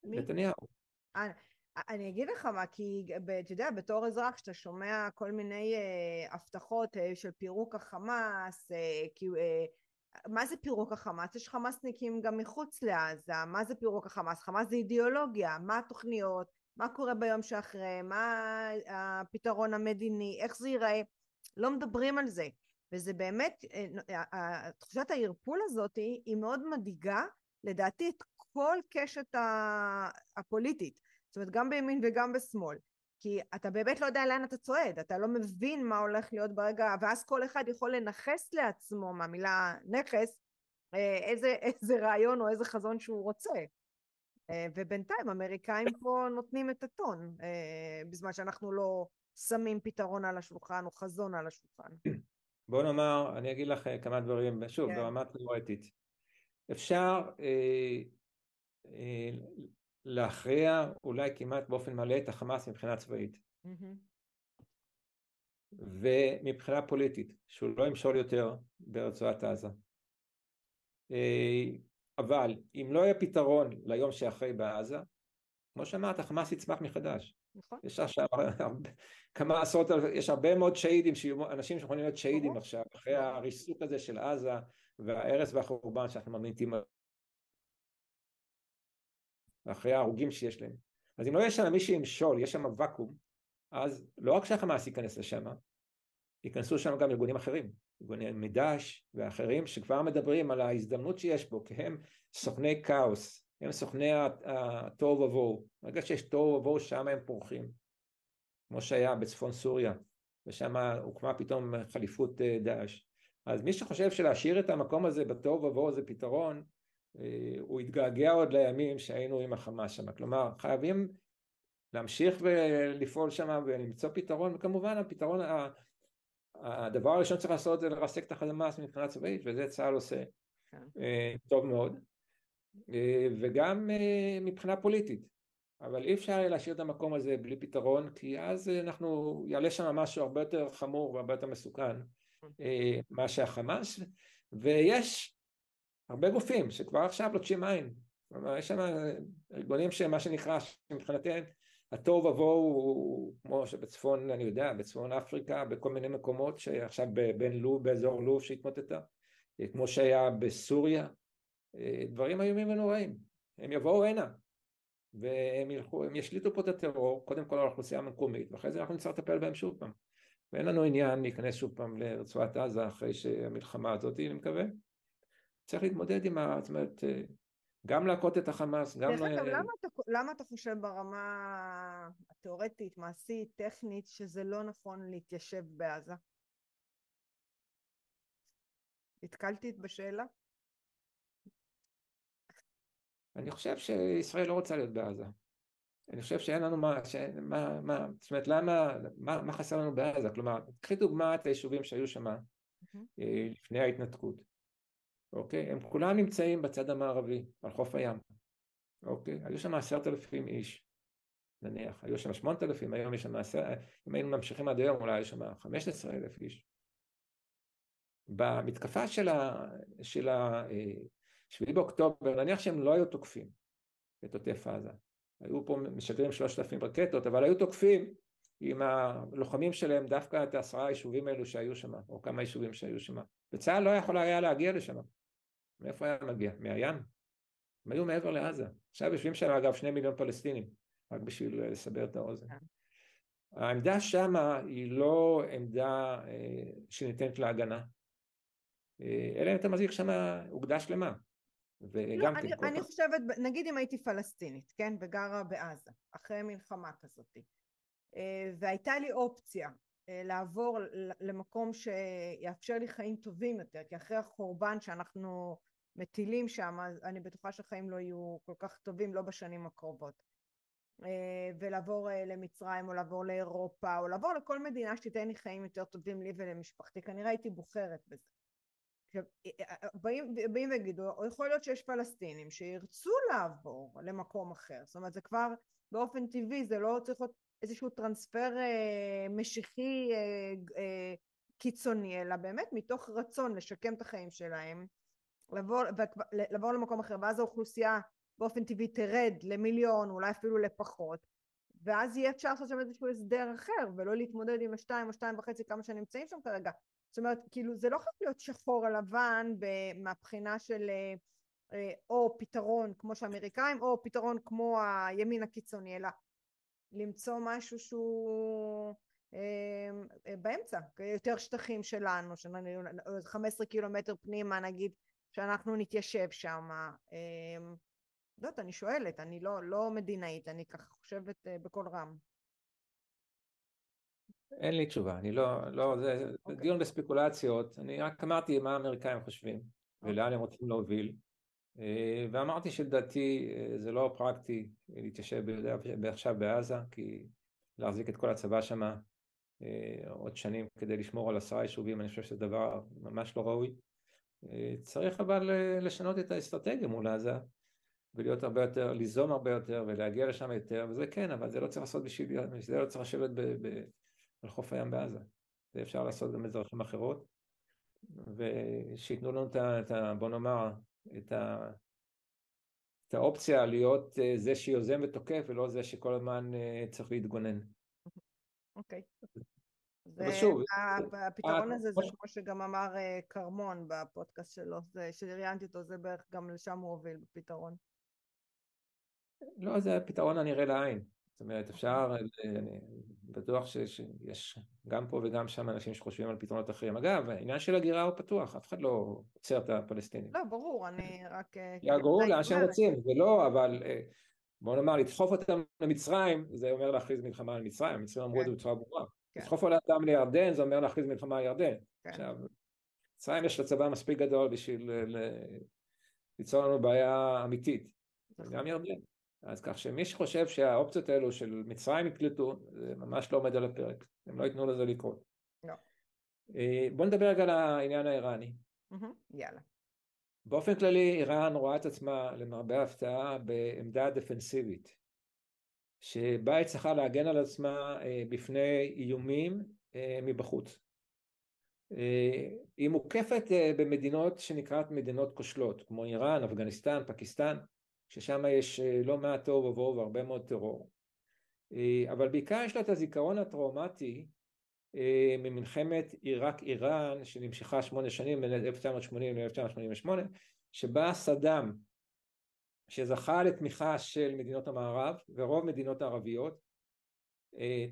S2: נתניהו.
S1: אני אגיד לך מה, כי אתה יודע, בתור אזרח, כשאתה שומע כל מיני אה, הבטחות אה, של פירוק החמאס, אה, כי, אה, מה זה פירוק החמאס? יש חמאסניקים גם מחוץ לעזה, מה זה פירוק החמאס? חמאס זה אידיאולוגיה, מה התוכניות? מה קורה ביום שאחרי, מה הפתרון המדיני, איך זה ייראה, לא מדברים על זה. וזה באמת, אה, אה, תחושת הערפול הזאת היא מאוד מדאיגה, לדעתי, את כל קשת הפוליטית. זאת אומרת, גם בימין וגם בשמאל. כי אתה באמת לא יודע לאן אתה צועד, אתה לא מבין מה הולך להיות ברגע, ואז כל אחד יכול לנכס לעצמו מהמילה נכס, אה, איזה, איזה רעיון או איזה חזון שהוא רוצה. אה, ובינתיים אמריקאים פה נותנים את הטון, אה, בזמן שאנחנו לא שמים פתרון על השולחן או חזון על השולחן.
S2: בוא נאמר, אני אגיד לך כמה דברים, שוב, כן. ברמה תיאורטית. אפשר אה, אה, להכריע אולי כמעט באופן מלא את החמאס מבחינה צבאית. Mm-hmm. ומבחינה פוליטית, שהוא לא ימשול יותר ברצועת עזה. אבל אם לא יהיה פתרון ליום שאחרי בעזה, כמו שאמרת, חמאס יצמח מחדש. נכון. יש עכשיו כמה עשרות, יש הרבה מאוד שהידים, אנשים שיכולים להיות שהידים עכשיו, אחרי הריסוק הזה של עזה וההרס והחורבן שאנחנו ממליטים אחרי ההרוגים שיש להם. אז אם לא יש שם מי שימשול, יש שם ואקום, אז לא רק שהחמאס ייכנס לשם, ייכנסו שם גם ארגונים אחרים. ארגוני מדש ואחרים שכבר מדברים על ההזדמנות שיש בו כי הם סוכני כאוס, הם סוכני התוהו ובוהו, ברגע שיש תוהו ובוהו שם הם פורחים כמו שהיה בצפון סוריה ושם הוקמה פתאום חליפות אה, דאעש אז מי שחושב שלהשאיר את המקום הזה בתוהו ובוהו זה פתרון הוא יתגעגע עוד לימים שהיינו עם החמאס שם. כלומר חייבים להמשיך ולפעול שם ולמצוא פתרון. וכמובן הפתרון הדבר הראשון שצריך לעשות זה לרסק את החמאס מבחינה צבאית וזה צה"ל עושה. כן. אה, טוב מאוד. אה, וגם אה, מבחינה פוליטית. אבל אי אפשר להשאיר את המקום הזה בלי פתרון כי אז אנחנו יעלה שם משהו הרבה יותר חמור והרבה יותר מסוכן מה שהחמאס. ויש הרבה גופים שכבר עכשיו לוטשים עין כלומר יש שם ארגונים שמה שנקרא מבחינתנו התוהו ובוהו הוא כמו שבצפון, אני יודע, בצפון אפריקה, בכל מיני מקומות שעכשיו בין לוב, באזור לוב שהתמוטטה, כמו שהיה בסוריה, דברים איומים ונוראים. הם יבואו הנה, והם ילכו, הם ישליטו פה את הטרור, קודם כל על האוכלוסייה המקומית, ואחרי זה אנחנו נצטרך לטפל בהם שוב פעם. ואין לנו עניין להיכנס שוב פעם לרצועת עזה אחרי שהמלחמה הזאת, אני מקווה. צריך להתמודד עם ה... זאת אומרת, גם להכות את החמאס, גם...
S1: דרך אגב, למה, אתה, למה אתה חושב ברמה התיאורטית, מעשית, טכנית, שזה לא נכון להתיישב בעזה? התקלתי בשאלה?
S2: אני חושב שישראל לא רוצה להיות בעזה. אני חושב שאין לנו מה, ש... מה, מה, זאת אומרת למה, מה, מה חסר לנו בעזה? כלומר, קחי דוגמא את היישובים שהיו שם mm-hmm. לפני ההתנתקות, אוקיי? הם כולם נמצאים בצד המערבי, על חוף הים, אוקיי? היו שם עשרת אלפים איש, נניח, היו שם שמונת אלפים, היום יש שם עשר, אם היינו ממשיכים עד היום אולי היו שם חמש עשרה אלף איש. במתקפה של ה... של ה... אה, שביעי באוקטובר, נניח שהם לא היו תוקפים את עוטף עזה, היו פה משגרים שלושת אלפים רקטות, אבל היו תוקפים עם הלוחמים שלהם דווקא את העשרה היישובים האלו שהיו שם, או כמה יישובים שהיו שם. וצה"ל לא יכול היה להגיע לשם. מאיפה היה מגיע? מהים? הם היו מעבר לעזה. עכשיו יושבים שם אגב שני מיליון פלסטינים, רק בשביל לסבר את האוזן. כן. העמדה שמה היא לא עמדה אה, שניתנת להגנה, אה, אלא אם אתה מחזיק שם אוגדה שלמה.
S1: וגם לא, אני, אני חושבת, נגיד אם הייתי פלסטינית, כן, וגרה בעזה, אחרי מלחמה כזאת, אה, והייתה לי אופציה אה, לעבור למקום שיאפשר לי חיים טובים יותר, כי אחרי החורבן שאנחנו מטילים שם, אני בטוחה שהחיים לא יהיו כל כך טובים, לא בשנים הקרובות. אה, ולעבור למצרים, או לעבור לאירופה, או לעבור לכל מדינה שתיתן לי חיים יותר טובים לי ולמשפחתי, כנראה הייתי בוחרת בזה. עכשיו, אה, אה, אה, באים, באים ויגידו, או יכול להיות שיש פלסטינים שירצו לעבור למקום אחר, זאת אומרת זה כבר באופן טבעי, זה לא צריך להיות איזשהו טרנספר אה, משיחי אה, אה, קיצוני, אלא באמת מתוך רצון לשקם את החיים שלהם, לעבור, לעבור למקום אחר, ואז האוכלוסייה באופן טבעי תרד למיליון, אולי אפילו לפחות, ואז יהיה אפשר לעשות שם איזשהו הסדר אחר, ולא להתמודד עם השתיים או שתיים וחצי כמה שנמצאים שם כרגע, זאת אומרת, כאילו זה לא חייב להיות שחור על לבן מהבחינה של אה, אה, או פתרון כמו שאמריקאים או פתרון כמו הימין הקיצוני, אלא למצוא משהו שהוא אה, באמצע, יותר שטחים שלנו, 15 קילומטר פנימה נגיד, שאנחנו נתיישב שם. לא יודעת, אני שואלת, אני לא, לא מדינאית, אני ככה חושבת בקול רם.
S2: אין לי תשובה, אני לא, לא, זה okay. אוקיי. דיון בספקולציות, אני רק אמרתי מה האמריקאים חושבים okay. אוקיי. ולאן הם רוצים להוביל אה, ואמרתי שלדעתי אה, זה לא פרקטי להתיישב עכשיו בעזה כי להחזיק את כל הצבא שם אה, עוד שנים כדי לשמור על עשרה יישובים אני חושב שזה דבר ממש לא ראוי צריך אבל לשנות את האסטרטגיה מול עזה ולהיות הרבה יותר, ליזום הרבה יותר ולהגיע לשם יותר וזה כן אבל זה לא צריך לעשות בשביל, זה לא צריך לשבת ב, ב, על חוף הים בעזה. זה אפשר לעשות גם בדרכים אחרות, ושייתנו לנו את ה... בוא נאמר, את, ה, את האופציה להיות אה, זה שיוזם ותוקף, ולא זה שכל הזמן אה, צריך להתגונן.
S1: אוקיי. ושוב, הפתרון הזה זה כמו שגם אמר אה, כרמון בפודקאסט שלו, שראיינתי אותו, זה בערך גם לשם הוא הוביל בפתרון.
S2: לא, זה הפתרון הנראה לעין. זאת אומרת, אפשר, אני בטוח שיש גם פה וגם שם אנשים שחושבים על פתרונות אחרים. אגב, העניין של הגירה הוא פתוח, אף אחד לא עוצר את הפלסטינים.
S1: לא, ברור, אני רק... אה,
S2: יגורו לאן שהם רוצים, זה לא, אבל אה, בוא נאמר, לדחוף אותם למצרים, זה אומר להכריז מלחמה על מצרים, המצרים אמרו את זה כן. בצורה ברורה. כן. לדחוף אותם לירדן, זה אומר להכריז מלחמה על ירדן. כן. עכשיו, מצרים יש לה צבא מספיק גדול בשביל ליצור לנו בעיה אמיתית, נכון. גם ירדן. אז כך שמי שחושב שהאופציות האלו של מצרים יקלטו, זה ממש לא עומד על הפרק, הם לא ייתנו לזה לקרות.
S1: לא.
S2: אה, בוא נדבר רגע על העניין האיראני.
S1: יאללה.
S2: באופן כללי איראן רואה את עצמה למרבה ההפתעה בעמדה דפנסיבית, שבה היא צריכה להגן על עצמה אה, בפני איומים אה, מבחוץ. היא מוקפת במדינות שנקראת מדינות כושלות, כמו איראן, אפגניסטן, פקיסטן, ששם יש אה, לא מעט תוהו ובוהו והרבה מאוד טרור. אה, אבל בעיקר יש לה את הזיכרון הטראומטי ממלחמת עיראק-איראן שנמשכה שמונה שנים בין 1980 ל-1988 שבה סדאם שזכה לתמיכה של מדינות המערב ורוב מדינות הערביות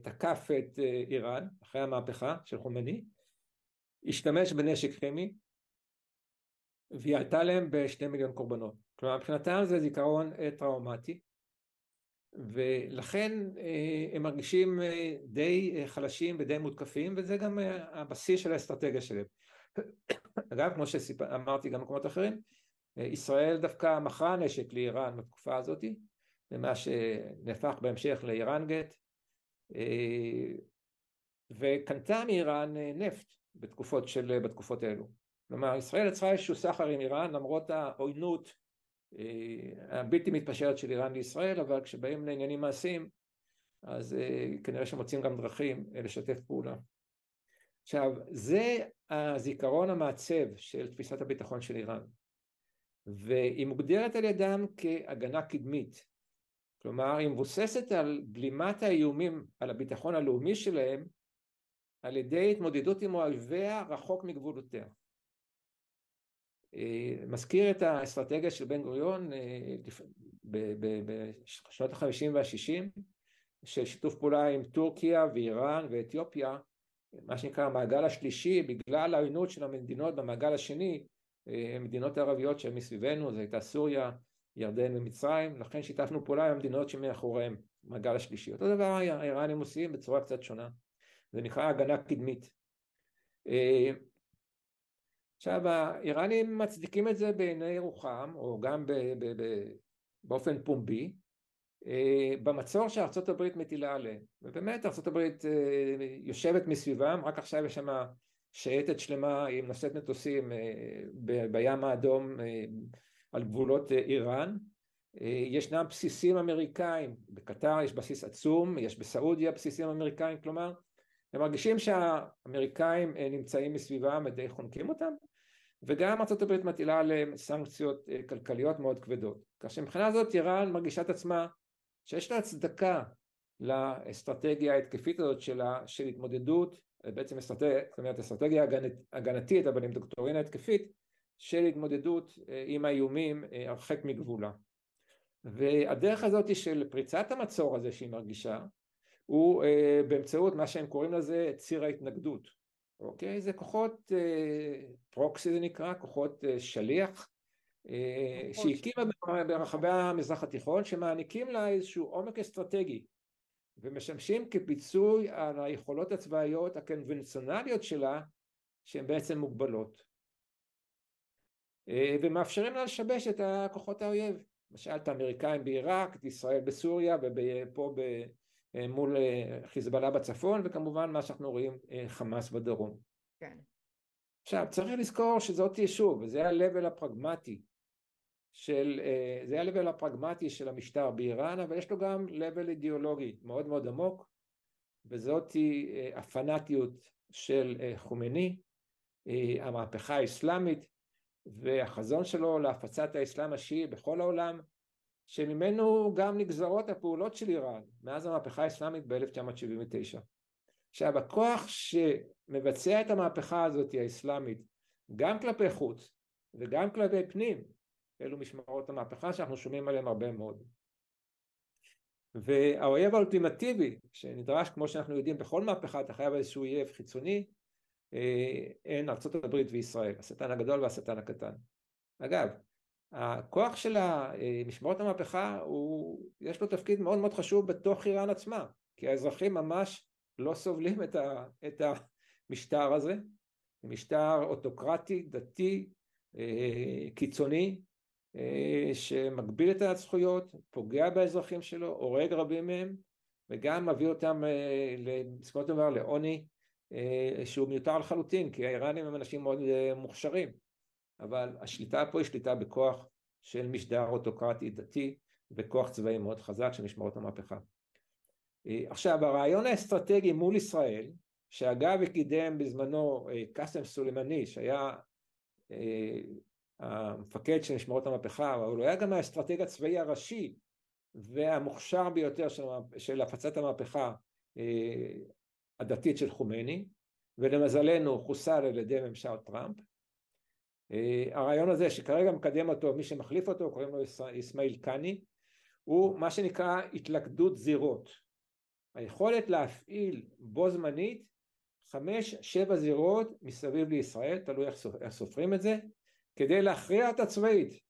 S2: תקף את איראן אחרי המהפכה של חומני השתמש בנשק כימי והיא עלתה להם בשני מיליון קורבנות. כלומר מבחינתם זה זיכרון טראומטי ולכן הם מרגישים די חלשים ודי מותקפים וזה גם הבסיס של האסטרטגיה שלהם. אגב כמו שאמרתי גם במקומות אחרים ישראל דווקא מכרה נשק לאיראן בתקופה הזאת במה שנהפך בהמשך לאיראן גט וקנתה מאיראן נפט בתקופות, של, בתקופות האלו כלומר ישראל יצרה איזשהו סחר עם איראן למרות העוינות הבלתי מתפשרת של איראן לישראל אבל כשבאים לעניינים מעשיים אז כנראה שמוצאים גם דרכים לשתף פעולה. עכשיו זה הזיכרון המעצב של תפיסת הביטחון של איראן והיא מוגדרת על ידם כהגנה קדמית. כלומר היא מבוססת על בלימת האיומים על הביטחון הלאומי שלהם על ידי התמודדות עם אויביה רחוק מגבולותיה. מזכיר את האסטרטגיה של בן גוריון בשנות החמישים והשישים של שיתוף פעולה עם טורקיה ואיראן ואתיופיה מה שנקרא המעגל השלישי בגלל העוינות של המדינות במעגל השני המדינות הערביות שהן מסביבנו, זו הייתה סוריה, ירדן ומצרים, לכן שיתפנו פעולה עם המדינות שמאחוריהם, מעגל השלישי. אותו דבר האיראנים עושים בצורה קצת שונה, זה נקרא הגנה קדמית. עכשיו האיראנים מצדיקים את זה בעיני רוחם, או גם ב, ב, ב, באופן פומבי, במצור שארצות הברית מטילה עליהם, ובאמת ארצות הברית יושבת מסביבם, רק עכשיו יש שם שייטת שלמה עם נושאת מטוסים בים האדום על גבולות איראן, ישנם בסיסים אמריקאים, בקטר יש בסיס עצום, יש בסעודיה בסיסים אמריקאים, כלומר הם מרגישים שהאמריקאים נמצאים מסביבם ודי חונקים אותם וגם ארה"ב מטילה עליהם סנקציות כלכליות מאוד כבדות. כך שמבחינה הזאת איראן מרגישה את עצמה שיש לה הצדקה לאסטרטגיה ההתקפית הזאת שלה של התמודדות בעצם אסטרטגיה, זאת אומרת אסטרטגיה הגנתית אבל עם דוקטורינה התקפית של התמודדות עם האיומים הרחק מגבולה. והדרך הזאת של פריצת המצור הזה שהיא מרגישה הוא באמצעות מה שהם קוראים לזה ציר ההתנגדות. אוקיי? זה כוחות פרוקסי זה נקרא, כוחות שליח שהקימה ברחבי המזרח התיכון שמעניקים לה איזשהו עומק אסטרטגי ומשמשים כפיצוי על היכולות הצבאיות הקונבנציונליות שלה שהן בעצם מוגבלות ומאפשרים לה לשבש את כוחות האויב למשל את האמריקאים בעיראק, את ישראל בסוריה ופה מול חיזבאללה בצפון וכמובן מה שאנחנו רואים חמאס בדרום.
S1: כן.
S2: עכשיו צריך לזכור שזאת שוב, וזה ה-level הפרגמטי של, זה ה-level הפרגמטי של המשטר באיראן אבל יש לו גם level אידיאולוגי מאוד מאוד עמוק וזאת הפנאטיות של חומני, המהפכה האסלאמית והחזון שלו להפצת האסלאם השיעי בכל העולם שממנו גם נגזרות הפעולות של איראן מאז המהפכה האסלאמית ב-1979. עכשיו הכוח שמבצע את המהפכה הזאת האסלאמית גם כלפי חוץ וגם כלפי פנים אלו משמרות המהפכה שאנחנו שומעים עליהם הרבה מאוד. והאויב האולטימטיבי שנדרש כמו שאנחנו יודעים בכל מהפכה אתה חייב איזשהו אויב חיצוני הן ארצות הברית וישראל השטן הגדול והשטן הקטן. אגב הכוח של משמרות המהפכה הוא, יש לו תפקיד מאוד מאוד חשוב בתוך איראן עצמה כי האזרחים ממש לא סובלים את, ה, את המשטר הזה, משטר אוטוקרטי, דתי, קיצוני שמגביל את הזכויות, פוגע באזרחים שלו, הורג רבים מהם וגם מביא אותם בסופו של דבר לעוני שהוא מיותר לחלוטין כי האיראנים הם אנשים מאוד מוכשרים אבל השליטה פה היא שליטה בכוח של משדר אוטוקרטי דתי וכוח צבאי מאוד חזק של משמרות המהפכה. עכשיו הרעיון האסטרטגי מול ישראל שאגב קידם בזמנו קאסם סולימני שהיה המפקד של משמרות המהפכה אבל הוא היה גם האסטרטג הצבאי הראשי והמוכשר ביותר של, של הפצת המהפכה הדתית של חומייני, ולמזלנו חוסל על ידי ממשל טראמפ. אה, הרעיון הזה שכרגע מקדם אותו מי שמחליף אותו, קוראים לו אסמאעיל קאני, הוא מה שנקרא התלכדות זירות. היכולת להפעיל בו זמנית חמש, שבע זירות מסביב לישראל, תלוי איך סופרים את זה, כדי להכריע את הצבאית.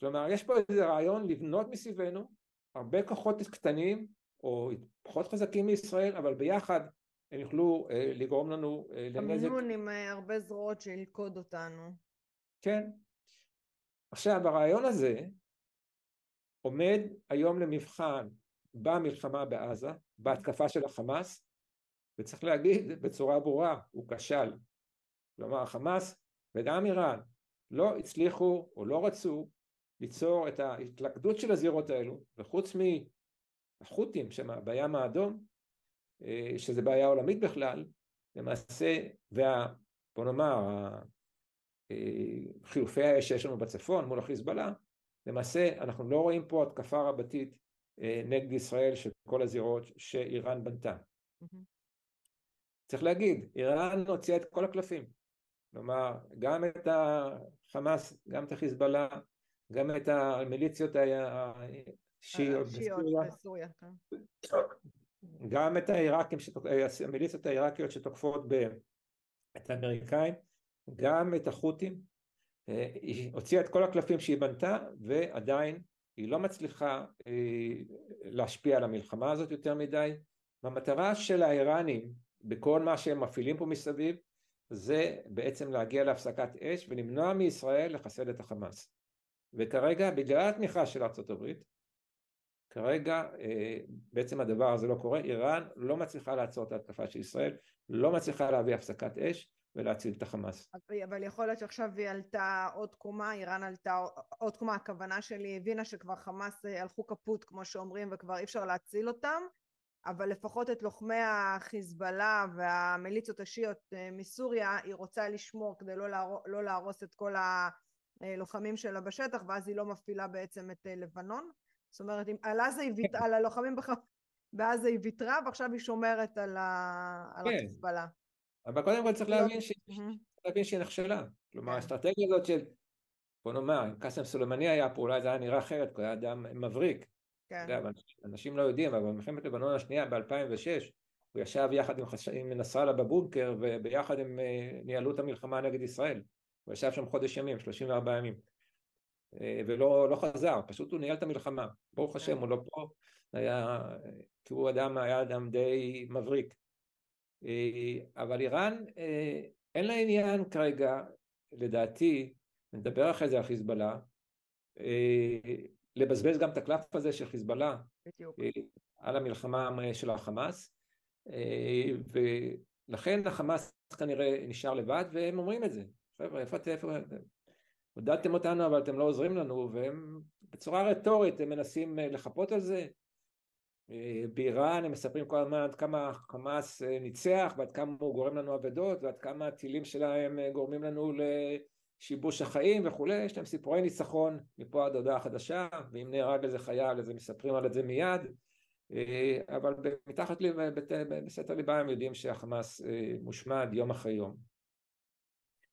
S2: כלומר, יש פה איזה רעיון לבנות מסביבנו הרבה כוחות קטנים או פחות חזקים מישראל, אבל ביחד הם יוכלו אה, לגרום לנו
S1: אה, לנזק. אמנון עם אה, הרבה זרועות שילכוד אותנו.
S2: כן. עכשיו, הרעיון הזה עומד היום למבחן במלחמה בעזה, בהתקפה של החמאס, וצריך להגיד בצורה ברורה, הוא כשל. כלומר, החמאס וגם איראן לא הצליחו או לא רצו ליצור את ההתלכדות של הזירות האלו, וחוץ מהחות'ים בים האדום, אה, שזה בעיה עולמית בכלל, למעשה, וה... בוא נאמר, אה, חילופי האש שיש לנו בצפון מול החיזבאללה, למעשה אנחנו לא רואים פה התקפה רבתית אה, נגד ישראל של כל הזירות שאיראן בנתה. Mm-hmm. צריך להגיד, איראן הוציאה את כל הקלפים. כלומר, גם את החמאס, גם את החיזבאללה, גם את המיליציות השיעיות בסוריה, כן. גם את העיראקים, המיליציות העיראקיות שתוקפות את האמריקאים, גם את החות'ים, אה, היא הוציאה את כל הקלפים שהיא בנתה ועדיין היא לא מצליחה אה, להשפיע על המלחמה הזאת יותר מדי. המטרה של האיראנים בכל מה שהם מפעילים פה מסביב זה בעצם להגיע להפסקת אש ולמנוע מישראל לחסל את החמאס. וכרגע בגלל התמיכה של ארה"ב כרגע אה, בעצם הדבר הזה לא קורה, איראן לא מצליחה לעצור את ההתקפה של ישראל, לא מצליחה להביא הפסקת אש ולהציל את החמאס.
S1: אבל יכול להיות שעכשיו היא עלתה עוד קומה, איראן עלתה עוד קומה, הכוונה שלי הבינה שכבר חמאס אה, הלכו כפות כמו שאומרים וכבר אי אפשר להציל אותם, אבל לפחות את לוחמי החיזבאללה והמיליציות השיעיות אה, מסוריה היא רוצה לשמור כדי לא, להרוס, לא להרוס את כל הלוחמים שלה בשטח ואז היא לא מפעילה בעצם את לבנון זאת אומרת, על עזה היא ויתרה, על הלוחמים בעזה היא ויתרה, ועכשיו היא שומרת על כן. החיזבאללה.
S2: אבל קודם כל צריך לא- להבין שהיא נכשלה. כלומר, כן. האסטרטגיה הזאת של, בוא נאמר, אם קאסם סולימני היה פה, אולי זה היה נראה אחרת, כי הוא היה אדם מבריק. כן. אנשים לא יודעים, אבל במלחמת לבנון השנייה ב-2006, הוא ישב יחד עם נסראללה בבונקר, וביחד הם אה, ניהלו את המלחמה נגד ישראל. הוא ישב שם חודש ימים, 34 ימים. אה, ולא לא חזר, פשוט הוא ניהל את המלחמה, ברוך השם כן. הוא לא פה, היה, כי הוא אדם, היה אדם די מבריק. אה, אבל איראן אין לה עניין כרגע, לדעתי, נדבר אחרי זה על חיזבאללה, לבזבז גם את הקלף הזה של חיזבאללה על המלחמה של החמאס, ולכן החמאס כנראה נשאר לבד, והם אומרים את זה. חבר'ה, איפה אתם, איפה אתם? עודדתם אותנו אבל אתם לא עוזרים לנו והם בצורה רטורית הם מנסים אה, לחפות על זה אה, באיראן הם מספרים כל הזמן עד כמה חמאס אה, ניצח ועד כמה הוא גורם לנו אבדות ועד כמה הטילים שלהם גורמים לנו לשיבוש החיים וכולי, יש להם סיפורי ניצחון מפה עד הודעה חדשה ואם נהרג איזה חייל אז הם מספרים על זה מיד אבל מתחת בסתר ליבה הם יודעים שהחמאס מושמד יום אחרי יום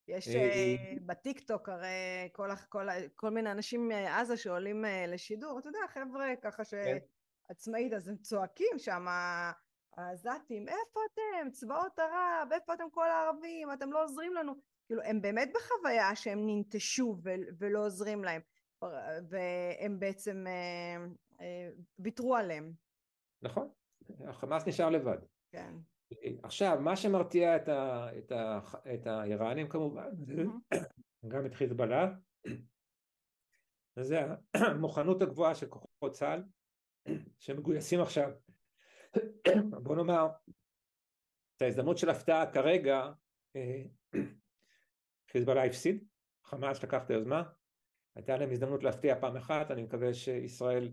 S1: יש אה, אה, בטיק טוק הרי כל, כל, כל מיני אנשים מעזה שעולים אה, לשידור, אתה יודע, חבר'ה ככה כן. שעצמאית, אז הם צועקים שם, העזתים, איפה אתם? צבאות ערב, איפה אתם כל הערבים? אתם לא עוזרים לנו. כאילו, הם באמת בחוויה שהם ננטשו ולא עוזרים להם, והם בעצם ויתרו עליהם.
S2: נכון, החמאס נשאר לבד.
S1: כן.
S2: עכשיו, מה שמרתיע את, ה, את, ה, את האיראנים כמובן. גם את חיזבאללה, זה המוכנות הגבוהה של כוחות צה"ל שמגויסים עכשיו, בוא נאמר, את ההזדמנות של הפתעה כרגע, אה, חיזבאללה הפסיד, חמאס לקח את היוזמה, הייתה להם הזדמנות להפתיע פעם אחת, אני מקווה שישראל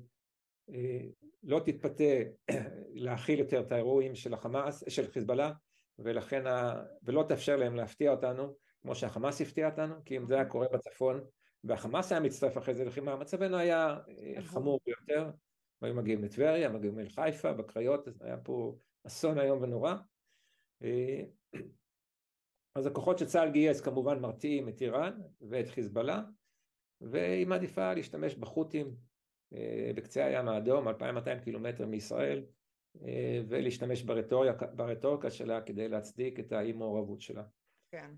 S2: אה, לא תתפתה להכיל יותר את האירועים של החמאס, של חיזבאללה ולכן, ה... ולא תאפשר להם להפתיע אותנו כמו שהחמאס הפתיע אותנו כי אם זה היה קורה בצפון והחמאס היה מצטרף אחרי זה לחימה מצבנו היה אה, חמור ביותר. היו מגיעים לטבריה, מגיעים אל חיפה, בקריות, היה פה אסון איום ונורא. אז הכוחות שצה"ל גייס כמובן מרתיעים את איראן ואת חיזבאללה והיא מעדיפה להשתמש בחות'ים בקצה הים האדום, 2200 קילומטר מישראל ולהשתמש ברטוריקה, שלה כדי להצדיק את האי מעורבות שלה.
S1: כן.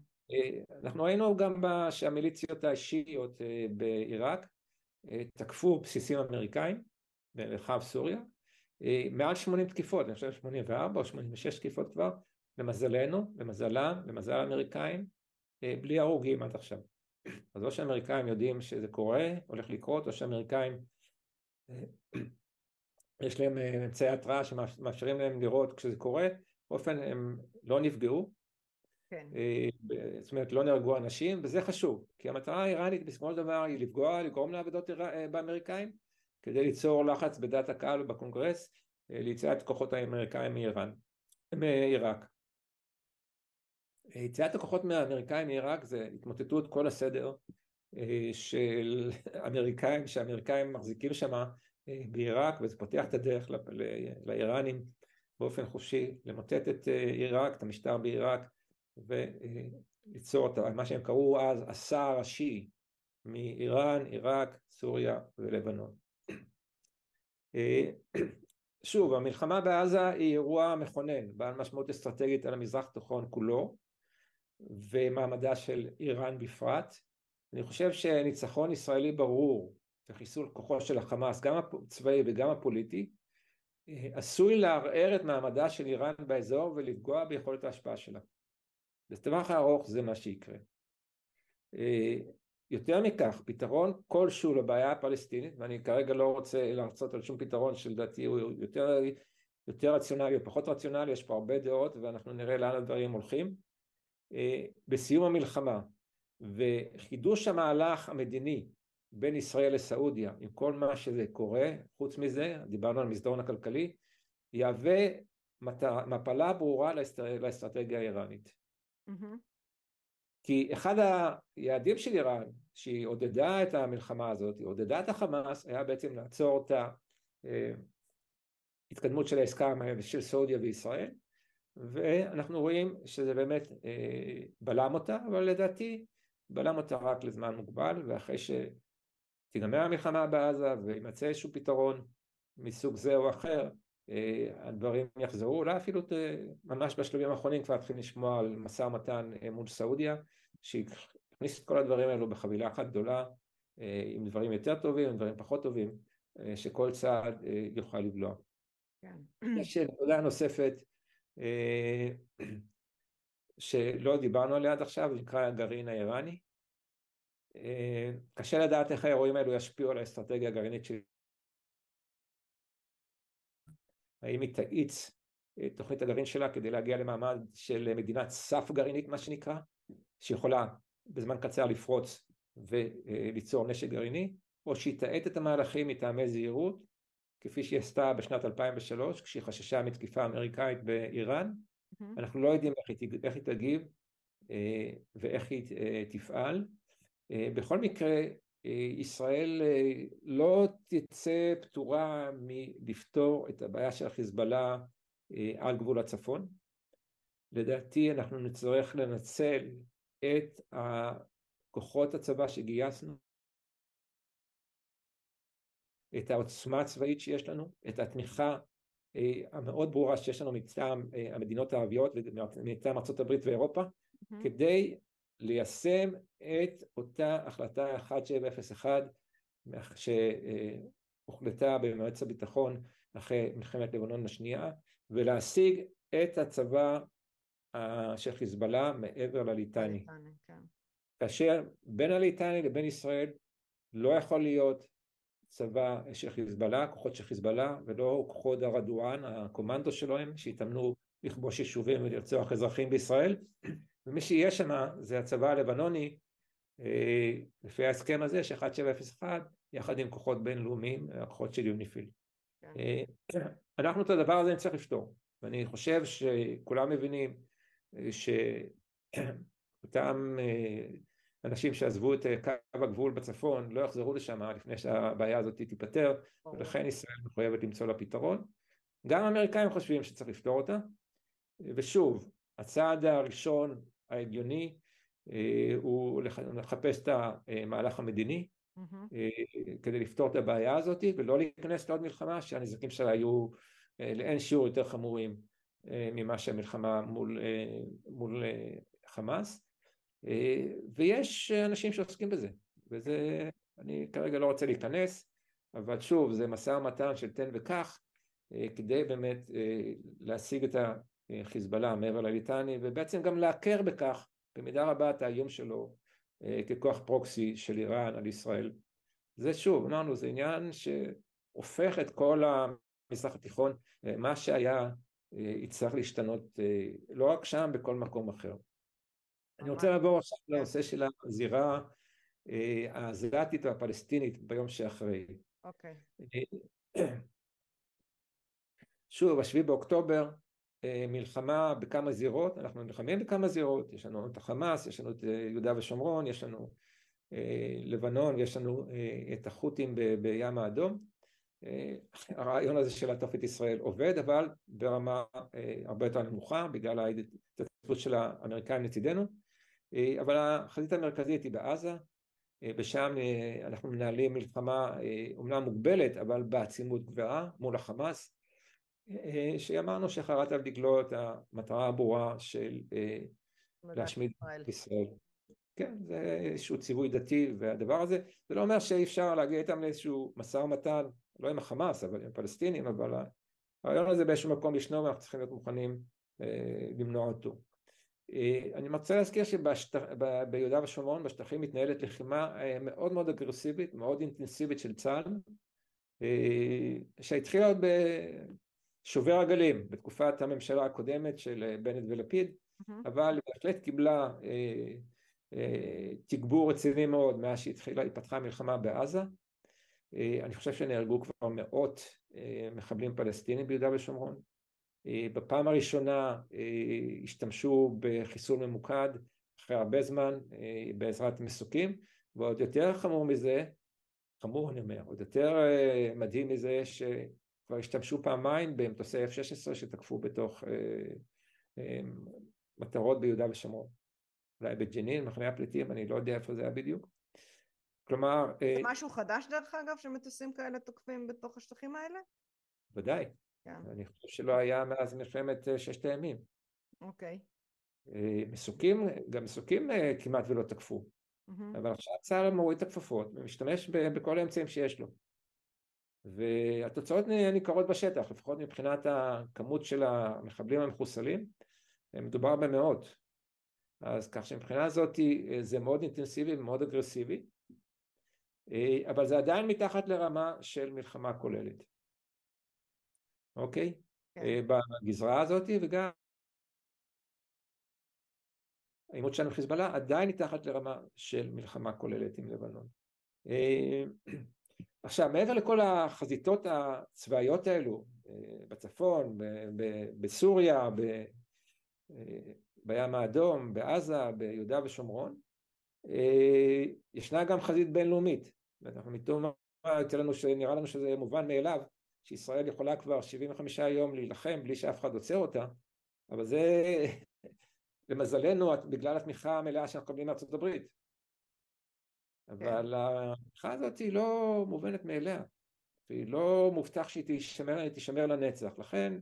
S2: אנחנו ראינו גם שהמיליציות השיעיות בעיראק תקפו בסיסים אמריקאים במרחב סוריה, מעל 80 תקיפות, אני חושב 84 או 86 תקיפות כבר, למזלנו, למזלם, למזל האמריקאים, בלי הרוגים עד עכשיו. אז או שהאמריקאים יודעים שזה קורה, הולך לקרות, או שהאמריקאים יש להם אמצעי התראה שמאפשרים להם לראות כשזה קורה, באופן הם לא נפגעו,
S1: כן.
S2: זאת אומרת לא נהרגו אנשים, וזה חשוב, כי המטרה האיראנית בסופו של דבר היא לפגוע, לגרום לאבדות באמריקאים, כדי ליצור לחץ בדעת הקהל ובקונגרס, ליציאת כוחות האמריקאים מאיראן, מעיראק. יציאת הכוחות מהאמריקאים מעיראק זה התמוטטות כל הסדר של אמריקאים, שהאמריקאים מחזיקים שם בעיראק, וזה פותח את הדרך לאיראנים באופן חופשי, למוטט את עיראק, את המשטר בעיראק, וליצור את מה שהם קראו אז הסער השיעי מאיראן, עיראק, סוריה ולבנון. שוב, המלחמה בעזה היא אירוע מכונן, בעל משמעות אסטרטגית על המזרח התיכון כולו, ומעמדה של איראן בפרט. אני חושב שניצחון ישראלי ברור וחיסול כוחו של החמאס, גם הצבאי וגם הפוליטי, עשוי לערער את מעמדה של איראן באזור ולפגוע ביכולת ההשפעה שלה. בטווח הארוך זה מה שיקרה. יותר מכך, פתרון כלשהו לבעיה הפלסטינית, ואני כרגע לא רוצה להרצות על שום פתרון שלדעתי הוא יותר, יותר רציונלי או פחות רציונלי, יש פה הרבה דעות ואנחנו נראה לאן הדברים הולכים, בסיום המלחמה וחידוש המהלך המדיני בין ישראל לסעודיה עם כל מה שזה קורה, חוץ מזה, דיברנו על המסדרון הכלכלי, יהווה מפלה ברורה לאסטרטגיה האיראנית. Mm-hmm. כי אחד היעדים של איראן, שהיא עודדה את המלחמה הזאת, היא עודדה את החמאס, היה בעצם לעצור את ההתקדמות של העסקה של סעודיה וישראל, ואנחנו רואים שזה באמת אה, בלם אותה, אבל לדעתי בלם אותה רק לזמן מוגבל, ואחרי שתיגמר המלחמה בעזה וימצא איזשהו פתרון מסוג זה או אחר, אה, הדברים יחזרו, אולי אפילו ממש בשלבים האחרונים כבר התחילים לשמוע על משא ומתן אה, מול סעודיה, שיכניס את כל הדברים האלו בחבילה אחת גדולה, עם דברים יותר טובים, עם דברים פחות טובים, שכל צעד יוכל לבלוע. כן. יש נקודה נוספת שלא דיברנו עליה עד עכשיו, נקרא הגרעין האיראני. אה, קשה לדעת איך האירועים האלו ישפיעו על האסטרטגיה הגרעינית של... האם היא תאיץ את תוכנית הגרעין שלה כדי להגיע למעמד של מדינת סף גרעינית מה שנקרא, שיכולה בזמן קצר לפרוץ וליצור נשק גרעיני, או שהיא תאט את המהלכים מטעמי זהירות כפי שהיא עשתה בשנת 2003 כשהיא חששה מתקיפה אמריקאית באיראן. Mm-hmm. אנחנו לא יודעים איך היא, איך היא תגיב אה, ואיך היא אה, תפעל. אה, בכל מקרה ישראל לא תצא פטורה מלפתור את הבעיה של החיזבאללה על גבול הצפון. לדעתי אנחנו נצטרך לנצל את כוחות הצבא שגייסנו את העוצמה הצבאית שיש לנו, את התמיכה אה, המאוד ברורה שיש לנו מטעם אה, המדינות הערביות ומטעם ארה"ב ואירופה, mm-hmm. כדי ליישם את אותה החלטה 1701 שהוחלטה במועצת הביטחון אחרי מלחמת לבנון השנייה, ולהשיג את הצבא של חיזבאללה מעבר לליטני. כן. כאשר בין הליטני לבין ישראל לא יכול להיות צבא של חיזבאללה, כוחות של חיזבאללה, ולא כוחות הרדואן, הקומנדו שלהם, שהתאמנו לכבוש יישובים ולרצוח אזרחים בישראל, ומי שיהיה שם זה הצבא הלבנוני, אה, לפי ההסכם הזה, ש-1701, יחד עם כוחות בינלאומיים, הכוחות של יוניפיל. כן. אה, אנחנו את הדבר הזה נצטרך לפתור, ואני חושב שכולם מבינים אה, שאותם אנשים שעזבו את אה, קו הגבול בצפון לא יחזרו לשם לפני שהבעיה הזאת תיפתר ולכן ישראל מחויבת למצוא לה פתרון. גם האמריקאים חושבים שצריך לפתור אותה, ושוב, הצעד הראשון ההגיוני הוא לחפש את המהלך המדיני mm-hmm. כדי לפתור את הבעיה הזאת ולא להיכנס לעוד מלחמה שהנזקים שלה היו לאין שיעור יותר חמורים ממה שהמלחמה מול, מול חמאס ויש אנשים שעוסקים בזה וזה אני כרגע לא רוצה להיכנס אבל שוב זה משא ומתן של תן וקח כדי באמת להשיג את החיזבאללה מעבר לליטני ובעצם גם להכר בכך במידה רבה את האיום שלו ככוח פרוקסי של איראן על ישראל. זה שוב אמרנו זה עניין שהופך את כל המזרח התיכון מה שהיה יצטרך להשתנות לא רק שם בכל מקום אחר אני רוצה לעבור עכשיו לנושא של הזירה האזיאתית והפלסטינית ביום שאחרי.
S1: אוקיי.
S2: שוב, השביעי באוקטובר, מלחמה בכמה זירות, אנחנו נלחמים בכמה זירות, יש לנו את החמאס, יש לנו את יהודה ושומרון, יש לנו לבנון, יש לנו את החות'ים בים האדום. הרעיון הזה של לעטוף את ישראל עובד, אבל ברמה הרבה יותר נמוכה, בגלל ההתעצבות של האמריקאים לצידנו. אבל החזית המרכזית היא בעזה, ושם אנחנו מנהלים מלחמה אומנם מוגבלת, אבל בעצימות גבוהה מול החמאס, שאמרנו שחרט על דגלו את המטרה הברורה של להשמיד את ישראל. כן, זה איזשהו ציווי דתי והדבר הזה, זה לא אומר שאי אפשר להגיע איתם לאיזשהו משא ומתן, לא עם החמאס, אבל עם הפלסטינים, אבל הרעיון הזה באיזשהו מקום ישנו ואנחנו צריכים להיות מוכנים למנוע אותו. אני רוצה להזכיר שביהודה ושומרון בשטחים מתנהלת לחימה מאוד מאוד אגרסיבית, מאוד אינטנסיבית של צה"ל שהתחילה עוד בשובר הגלים בתקופת הממשלה הקודמת של בנט ולפיד mm-hmm. אבל בהחלט קיבלה תגבור רציני מאוד מאז שהתחילה, התפתחה המלחמה בעזה אני חושב שנהרגו כבר מאות מחבלים פלסטינים ביהודה ושומרון בפעם הראשונה השתמשו בחיסול ממוקד אחרי הרבה זמן בעזרת מסוקים ועוד יותר חמור מזה, חמור אני אומר, עוד יותר מדהים מזה שכבר השתמשו פעמיים במטוסי F-16 שתקפו בתוך מטרות ביהודה ושומרון אולי בג'נין, מחנה הפליטים, אני לא יודע איפה זה היה בדיוק כלומר...
S1: זה משהו חדש דרך אגב שמטוסים כאלה תוקפים בתוך השטחים האלה?
S2: ודאי. אני חושב שלא היה מאז מלחמת ששת הימים.
S1: אוקיי.
S2: מסוקים, גם מסוקים כמעט ולא תקפו. אבל עכשיו צה"ל מוריד את הכפפות ומשתמש בכל האמצעים שיש לו. והתוצאות ניכרות בשטח, לפחות מבחינת הכמות של המחבלים המחוסלים, מדובר במאות. אז כך שמבחינה הזאת זה מאוד אינטנסיבי ומאוד אגרסיבי, אבל זה עדיין מתחת לרמה של מלחמה כוללת. אוקיי? כן. אה, בגזרה הזאת וגם העימות שלנו עם חיזבאללה עדיין מתחת לרמה של מלחמה כוללת עם לבנון. אה, עכשיו מעבר לכל החזיתות הצבאיות האלו אה, בצפון, בסוריה, בים האדום, בעזה, ביהודה ושומרון, ישנה גם חזית בינלאומית. אנחנו מתום מה יוצא לנו שנראה לנו שזה מובן מאליו, שישראל יכולה כבר 75 יום להילחם בלי שאף אחד עוצר אותה, אבל זה למזלנו בגלל התמיכה המלאה שאנחנו מקבלים מארצות הברית. אבל התמיכה הזאת היא לא מובנת מאליה, והיא לא מובטח שהיא תשמר, תשמר לנצח, לכן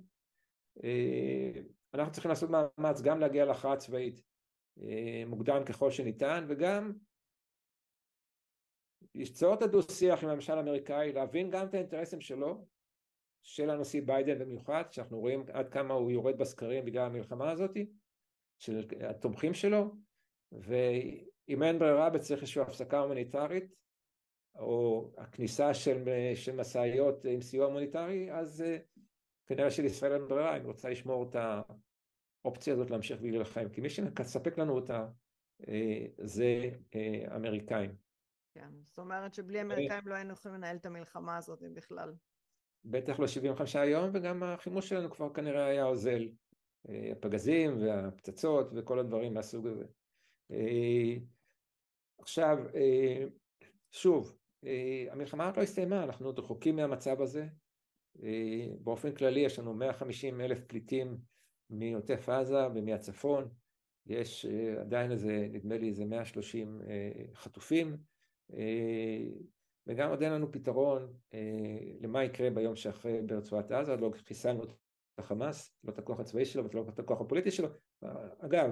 S2: אה, אנחנו צריכים לעשות מאמץ גם להגיע להכרעה צבאית אה, מוקדם ככל שניתן, וגם ליצור את הדו-שיח עם הממשל האמריקאי, להבין גם את האינטרסים שלו, של הנשיא ביידן במיוחד, שאנחנו רואים עד כמה הוא יורד בסקרים בגלל המלחמה הזאת, של התומכים שלו, ואם אין ברירה וצריך איזושהי הפסקה הומניטרית, או הכניסה של, של משאיות עם סיוע הומניטרי, אז uh, כנראה שלישראל אין ברירה, אם רוצה לשמור את האופציה הזאת להמשיך ולהילחם, כי מי שמספק לנו אותה uh, זה uh, אמריקאים.
S1: כן, זאת אומרת שבלי אמריקאים לא היינו יכולים לנהל את המלחמה הזאת בכלל.
S2: בטח לא 75 יום, וגם החימוש שלנו כבר כנראה היה אוזל. אה, הפגזים והפצצות וכל הדברים מהסוג הזה. אה, עכשיו, אה, שוב, המלחמה לא הסתיימה, אנחנו עוד רחוקים מהמצב הזה. באופן כללי יש לנו 150 אלף פליטים מעוטף עזה ומהצפון, יש עדיין איזה, נדמה לי איזה 130 חטופים, וגם עוד אין לנו פתרון למה יקרה ביום שאחרי ברצועת עזה, לא חיסלנו את החמאס, לא את הכוח הצבאי שלו ולא את הכוח הפוליטי שלו. אגב,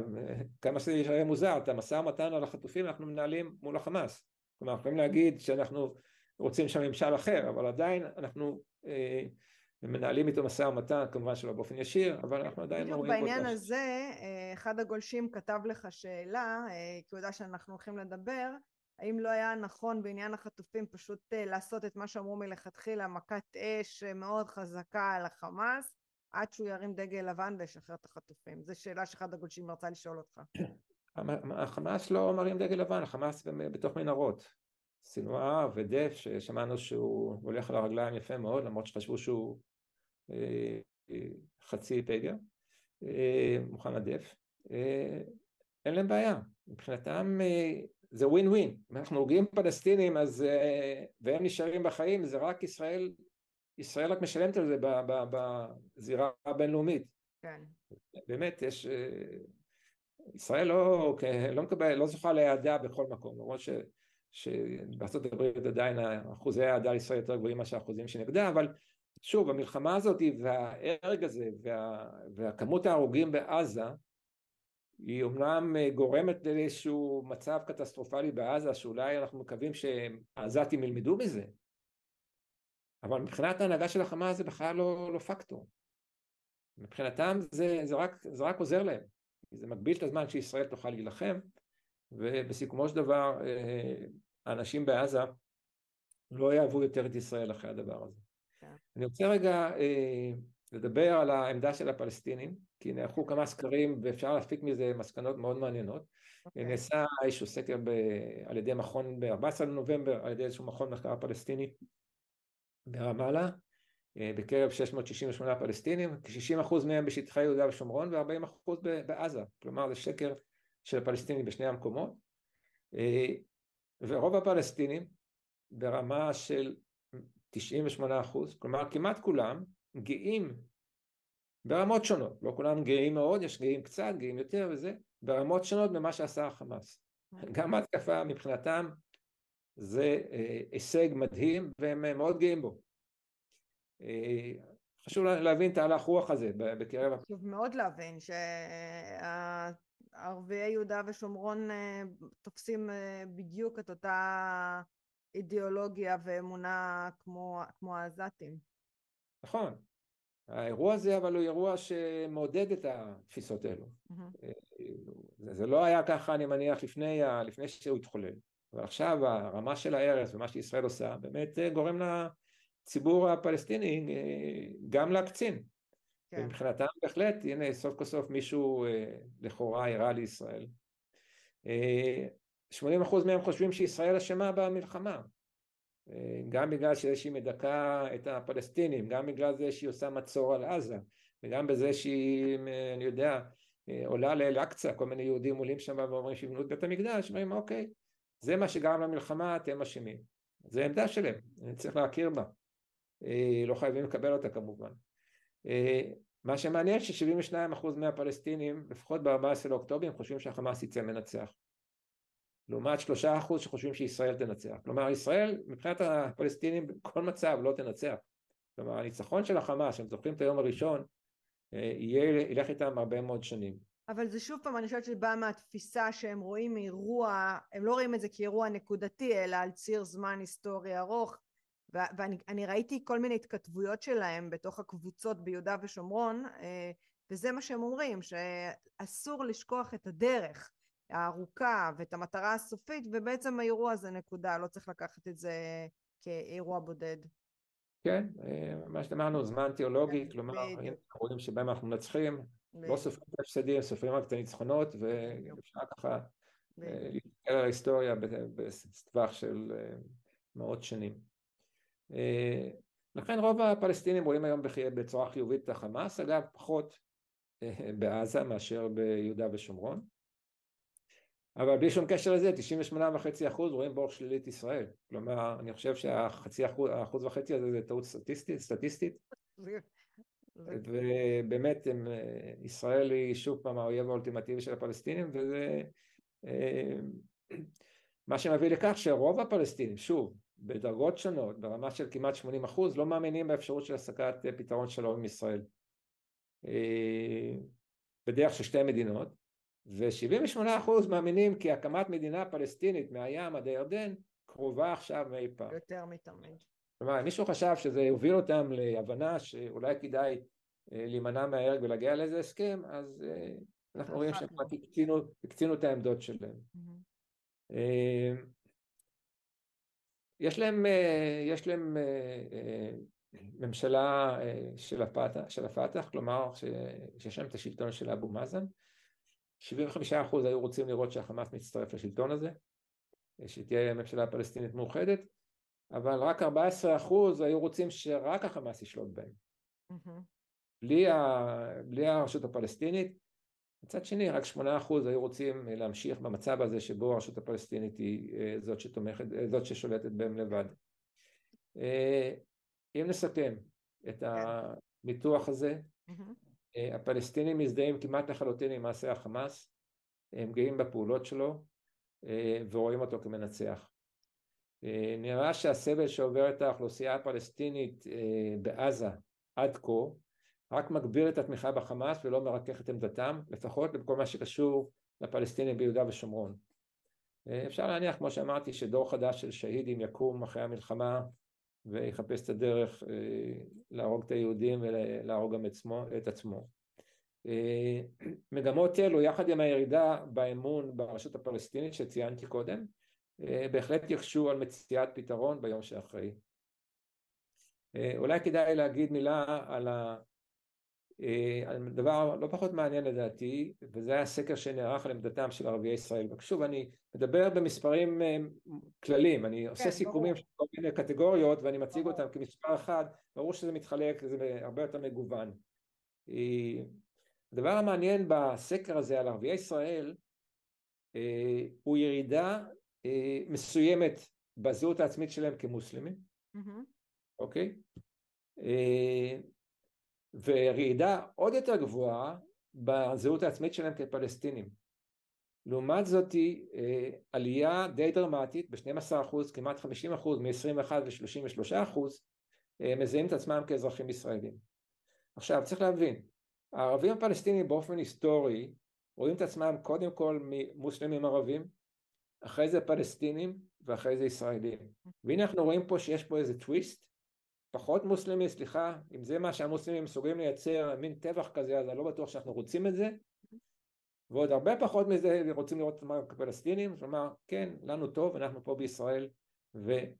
S2: כמה שזה יהיה מוזר, את המשא ומתן על החטופים אנחנו מנהלים מול החמאס. כלומר, יכולים להגיד שאנחנו רוצים שם ממשל אחר, אבל עדיין אנחנו אה, מנהלים איתו משא ומתן, כמובן שלא באופן ישיר, אבל אנחנו עדיין
S1: לא רואים... בעניין הזה, אה, אחד הגולשים כתב לך שאלה, אה, כי הוא יודע שאנחנו הולכים לדבר, האם לא היה נכון בעניין החטופים פשוט אה, לעשות את מה שאמרו מלכתחילה, מכת אש מאוד חזקה על החמאס, עד שהוא ירים דגל לבן וישחרר את החטופים? זו שאלה שאחד הגולשים רצה לשאול אותך.
S2: החמאס לא מרים דגל לבן, החמאס בתוך מנהרות. סינואר ודף, ששמענו שהוא הולך על הרגליים יפה מאוד, למרות שחשבו שהוא אה, אה, חצי פגר, אה, מוחמד דף. אין להם בעיה, מבחינתם זה ווין ווין, אם אנחנו הורגים פלסטינים אז, והם נשארים בחיים, זה רק ישראל ישראל רק משלמת על זה בזירה הבינלאומית.
S1: כן.
S2: באמת, יש... אה, ישראל לא, לא מקבל, לא זוכה להעדה בכל מקום, למרות ש... שבארצות הברית עדיין אחוזי ההעדה לישראל יותר גבוהים מאשר האחוזים שנגדה, אבל שוב, המלחמה הזאת וההרג הזה וה, והכמות ההרוגים בעזה היא אומנם גורמת לאיזשהו מצב קטסטרופלי בעזה שאולי אנחנו מקווים שהעזתים ילמדו מזה, אבל מבחינת ההנהגה של החמאס זה בכלל לא, לא פקטור. מבחינתם זה, זה, רק, זה רק עוזר להם, זה מגביל את הזמן שישראל תוכל להילחם, ובסיכומו של דבר אה, האנשים בעזה לא יאהבו יותר את ישראל אחרי הדבר הזה. Yeah. כן. אני רוצה רגע אה, לדבר על העמדה של הפלסטינים, כי נערכו כמה סקרים ואפשר להפיק מזה מסקנות מאוד מעניינות. Okay. אוקיי. נעשה איזשהו סקר ב, על ידי מכון ב-14 לנובמבר, על ידי איזשהו מכון מחקר פלסטיני, ברמאללה, אה, בקרב 668 פלסטינים, כ-60% מהם בשטחי יהודה ושומרון ו-40% בעזה, כלומר זה שקר של הפלסטינים בשני המקומות, אה, ורוב הפלסטינים ברמה של 98%, כלומר כמעט כולם גאים ברמות שונות, לא כולם גאים מאוד, יש גאים קצת, גאים יותר וזה, ברמות שונות במה שעשה החמאס. גם ההתקפה מבחינתם זה אה, הישג מדהים והם מאוד גאים בו. אה, חשוב להבין את ההלך רוח הזה בקרב...
S1: חשוב מאוד להבין שערביי יהודה ושומרון אה, תופסים בדיוק את אותה אידיאולוגיה ואמונה כמו, כמו העזתים.
S2: נכון. האירוע הזה אבל הוא אירוע שמעודד את התפיסות האלו. Mm-hmm. זה, זה לא היה ככה אני מניח לפני, לפני שהוא התחולל. ועכשיו הרמה של ההרס ומה שישראל עושה באמת אה, גורם לציבור הפלסטיני אה, גם להקצין. כן. ומבחינתם בהחלט, הנה סוף כל סוף מישהו לכאורה הראה לישראל. 80% מהם חושבים שישראל אשמה במלחמה. גם בגלל שזה שהיא מדכאה את הפלסטינים, גם בגלל זה שהיא עושה מצור על עזה, וגם בזה שהיא, אני יודע, עולה לאל-אקצא, כל מיני יהודים עולים שם ואומרים שיבנו את בית המקדש, אומרים אוקיי, זה מה שגרם למלחמה, אתם אשמים. זו עמדה שלהם, אני צריך להכיר בה. אה, לא חייבים לקבל אותה כמובן. אה, מה שמעניין ש-72% מהפלסטינים, לפחות ב-14 לאוקטובר, חושבים שהחמאס יצא מנצח. לעומת 3% שחושבים שישראל תנצח. כלומר, ישראל, מבחינת הפלסטינים, בכל מצב לא תנצח. כלומר, הניצחון של החמאס, שהם זוכרים את היום הראשון, אה, יהיה, ילך איתם הרבה מאוד שנים.
S1: אבל זה שוב פעם, אני חושבת שזה בא מהתפיסה שהם רואים אירוע, הם לא רואים את זה כאירוע נקודתי, אלא על ציר זמן היסטורי ארוך. ואני ראיתי כל מיני התכתבויות שלהם בתוך הקבוצות ביהודה ושומרון, אה, וזה מה שהם אומרים, שאסור לשכוח את הדרך הארוכה ואת המטרה הסופית, ובעצם האירוע זה נקודה, לא צריך לקחת את זה כאירוע בודד.
S2: כן, אה, מה שאמרנו, זמן תיאולוגי, כן, כלומר, רואים שבהם אנחנו מנצחים, לא סופרים את ההפסדים, סופרים רק את הניצחונות, ואפשר ככה אה, להסתכל על ההיסטוריה בטווח של אה, מאות שנים. לכן רוב הפלסטינים רואים היום בצורה חיובית את החמאס, אגב פחות בעזה מאשר ביהודה ושומרון. אבל בלי שום קשר לזה, 98.5 אחוז רואים באור שלילית ישראל. כלומר, אני חושב שהחצי אחוז, האחוז וחצי הזה זה טעות סטטיסטית, סטטיסטית. ובאמת הם, ישראל היא שוב פעם האויב האולטימטיבי של הפלסטינים, וזה אה, מה שמביא לכך שרוב הפלסטינים, שוב, בדרגות שונות, ברמה של כמעט 80 אחוז, לא מאמינים באפשרות של השגת פתרון שלום עם ישראל. אה, בדרך של שתי מדינות, ו-78% מאמינים כי הקמת מדינה פלסטינית מהים עד הירדן קרובה עכשיו מאי פעם.
S1: יותר מתמיד.
S2: כלומר, מישהו חשב שזה יוביל אותם להבנה שאולי כדאי אה, להימנע מההרג ולהגיע לאיזה הסכם, אז אה, אנחנו רואים שהם רק הקצינו, הקצינו את העמדות שלהם. אה, יש להם, יש להם ממשלה של הפתח, של הפתח כלומר שיש להם את השלטון של אבו מאזן, 75% היו רוצים לראות שהחמאס מצטרף לשלטון הזה, שתהיה ממשלה פלסטינית מאוחדת, אבל רק 14% היו רוצים שרק החמאס ישלוט בהם. Mm-hmm. בלי, ה... בלי הרשות הפלסטינית. מצד שני, רק 8% היו רוצים להמשיך במצב הזה שבו הרשות הפלסטינית היא אה, זאת שתומכת, אה, זאת ששולטת בהם לבד. אה, אם נסכם את כן. הניתוח הזה, mm-hmm. הפלסטינים מזדהים כמעט לחלוטין עם מעשה החמאס, הם גאים בפעולות שלו ורואים אותו כמנצח. אה, נראה שהסבל שעוברת האוכלוסייה הפלסטינית אה, בעזה עד כה רק מגביר את התמיכה בחמאס ולא מרכך את עמדתם, לפחות בכל מה שקשור לפלסטינים ביהודה ושומרון. אה, אפשר להניח, כמו שאמרתי, שדור חדש של שהידים יקום אחרי המלחמה ויחפש את הדרך להרוג את היהודים ולהרוג גם את עצמו. מגמות אלו, יחד עם הירידה באמון ברשות הפלסטינית שציינתי קודם, אה, בהחלט יקשו על מציאת פתרון ביום שאחרי. אה, אולי כדאי להגיד מילה על אה, לא פחות מעניין לדעתי, וזה היה סקר שנערך על עמדתם של ערביי ישראל. ושוב, אני מדבר במספרים כלליים, אני עושה כן, סיכומים של כל מיני קטגוריות ואני מציג אותם כמספר אחד, ברור שזה מתחלק, זה הרבה יותר מגוון. הדבר המעניין בסקר הזה על ערביי ישראל הוא ירידה אה, מסוימת בזהות העצמית שלהם כמוסלמים, אוקיי? אה, ורעידה עוד יותר גבוהה בזהות העצמית שלהם כפלסטינים. לעומת זאת אה, עלייה די דרמטית ב-12% כמעט 50% מ-21 ל-33% מזהים את עצמם כאזרחים ישראלים. עכשיו צריך להבין, הערבים הפלסטינים באופן היסטורי רואים את עצמם קודם כל ממוסלמים ערבים אחרי זה פלסטינים ואחרי זה ישראלים. והנה אנחנו רואים פה שיש פה איזה טוויסט, פחות מוסלמי, סליחה, אם זה מה שהמוסלמים מסוגלים לייצר, מין טבח כזה, אז אני לא בטוח שאנחנו רוצים את זה. ועוד הרבה פחות מזה רוצים לראות את עצמם כפלסטינים, כלומר, כן, לנו טוב, אנחנו פה בישראל, ועדיף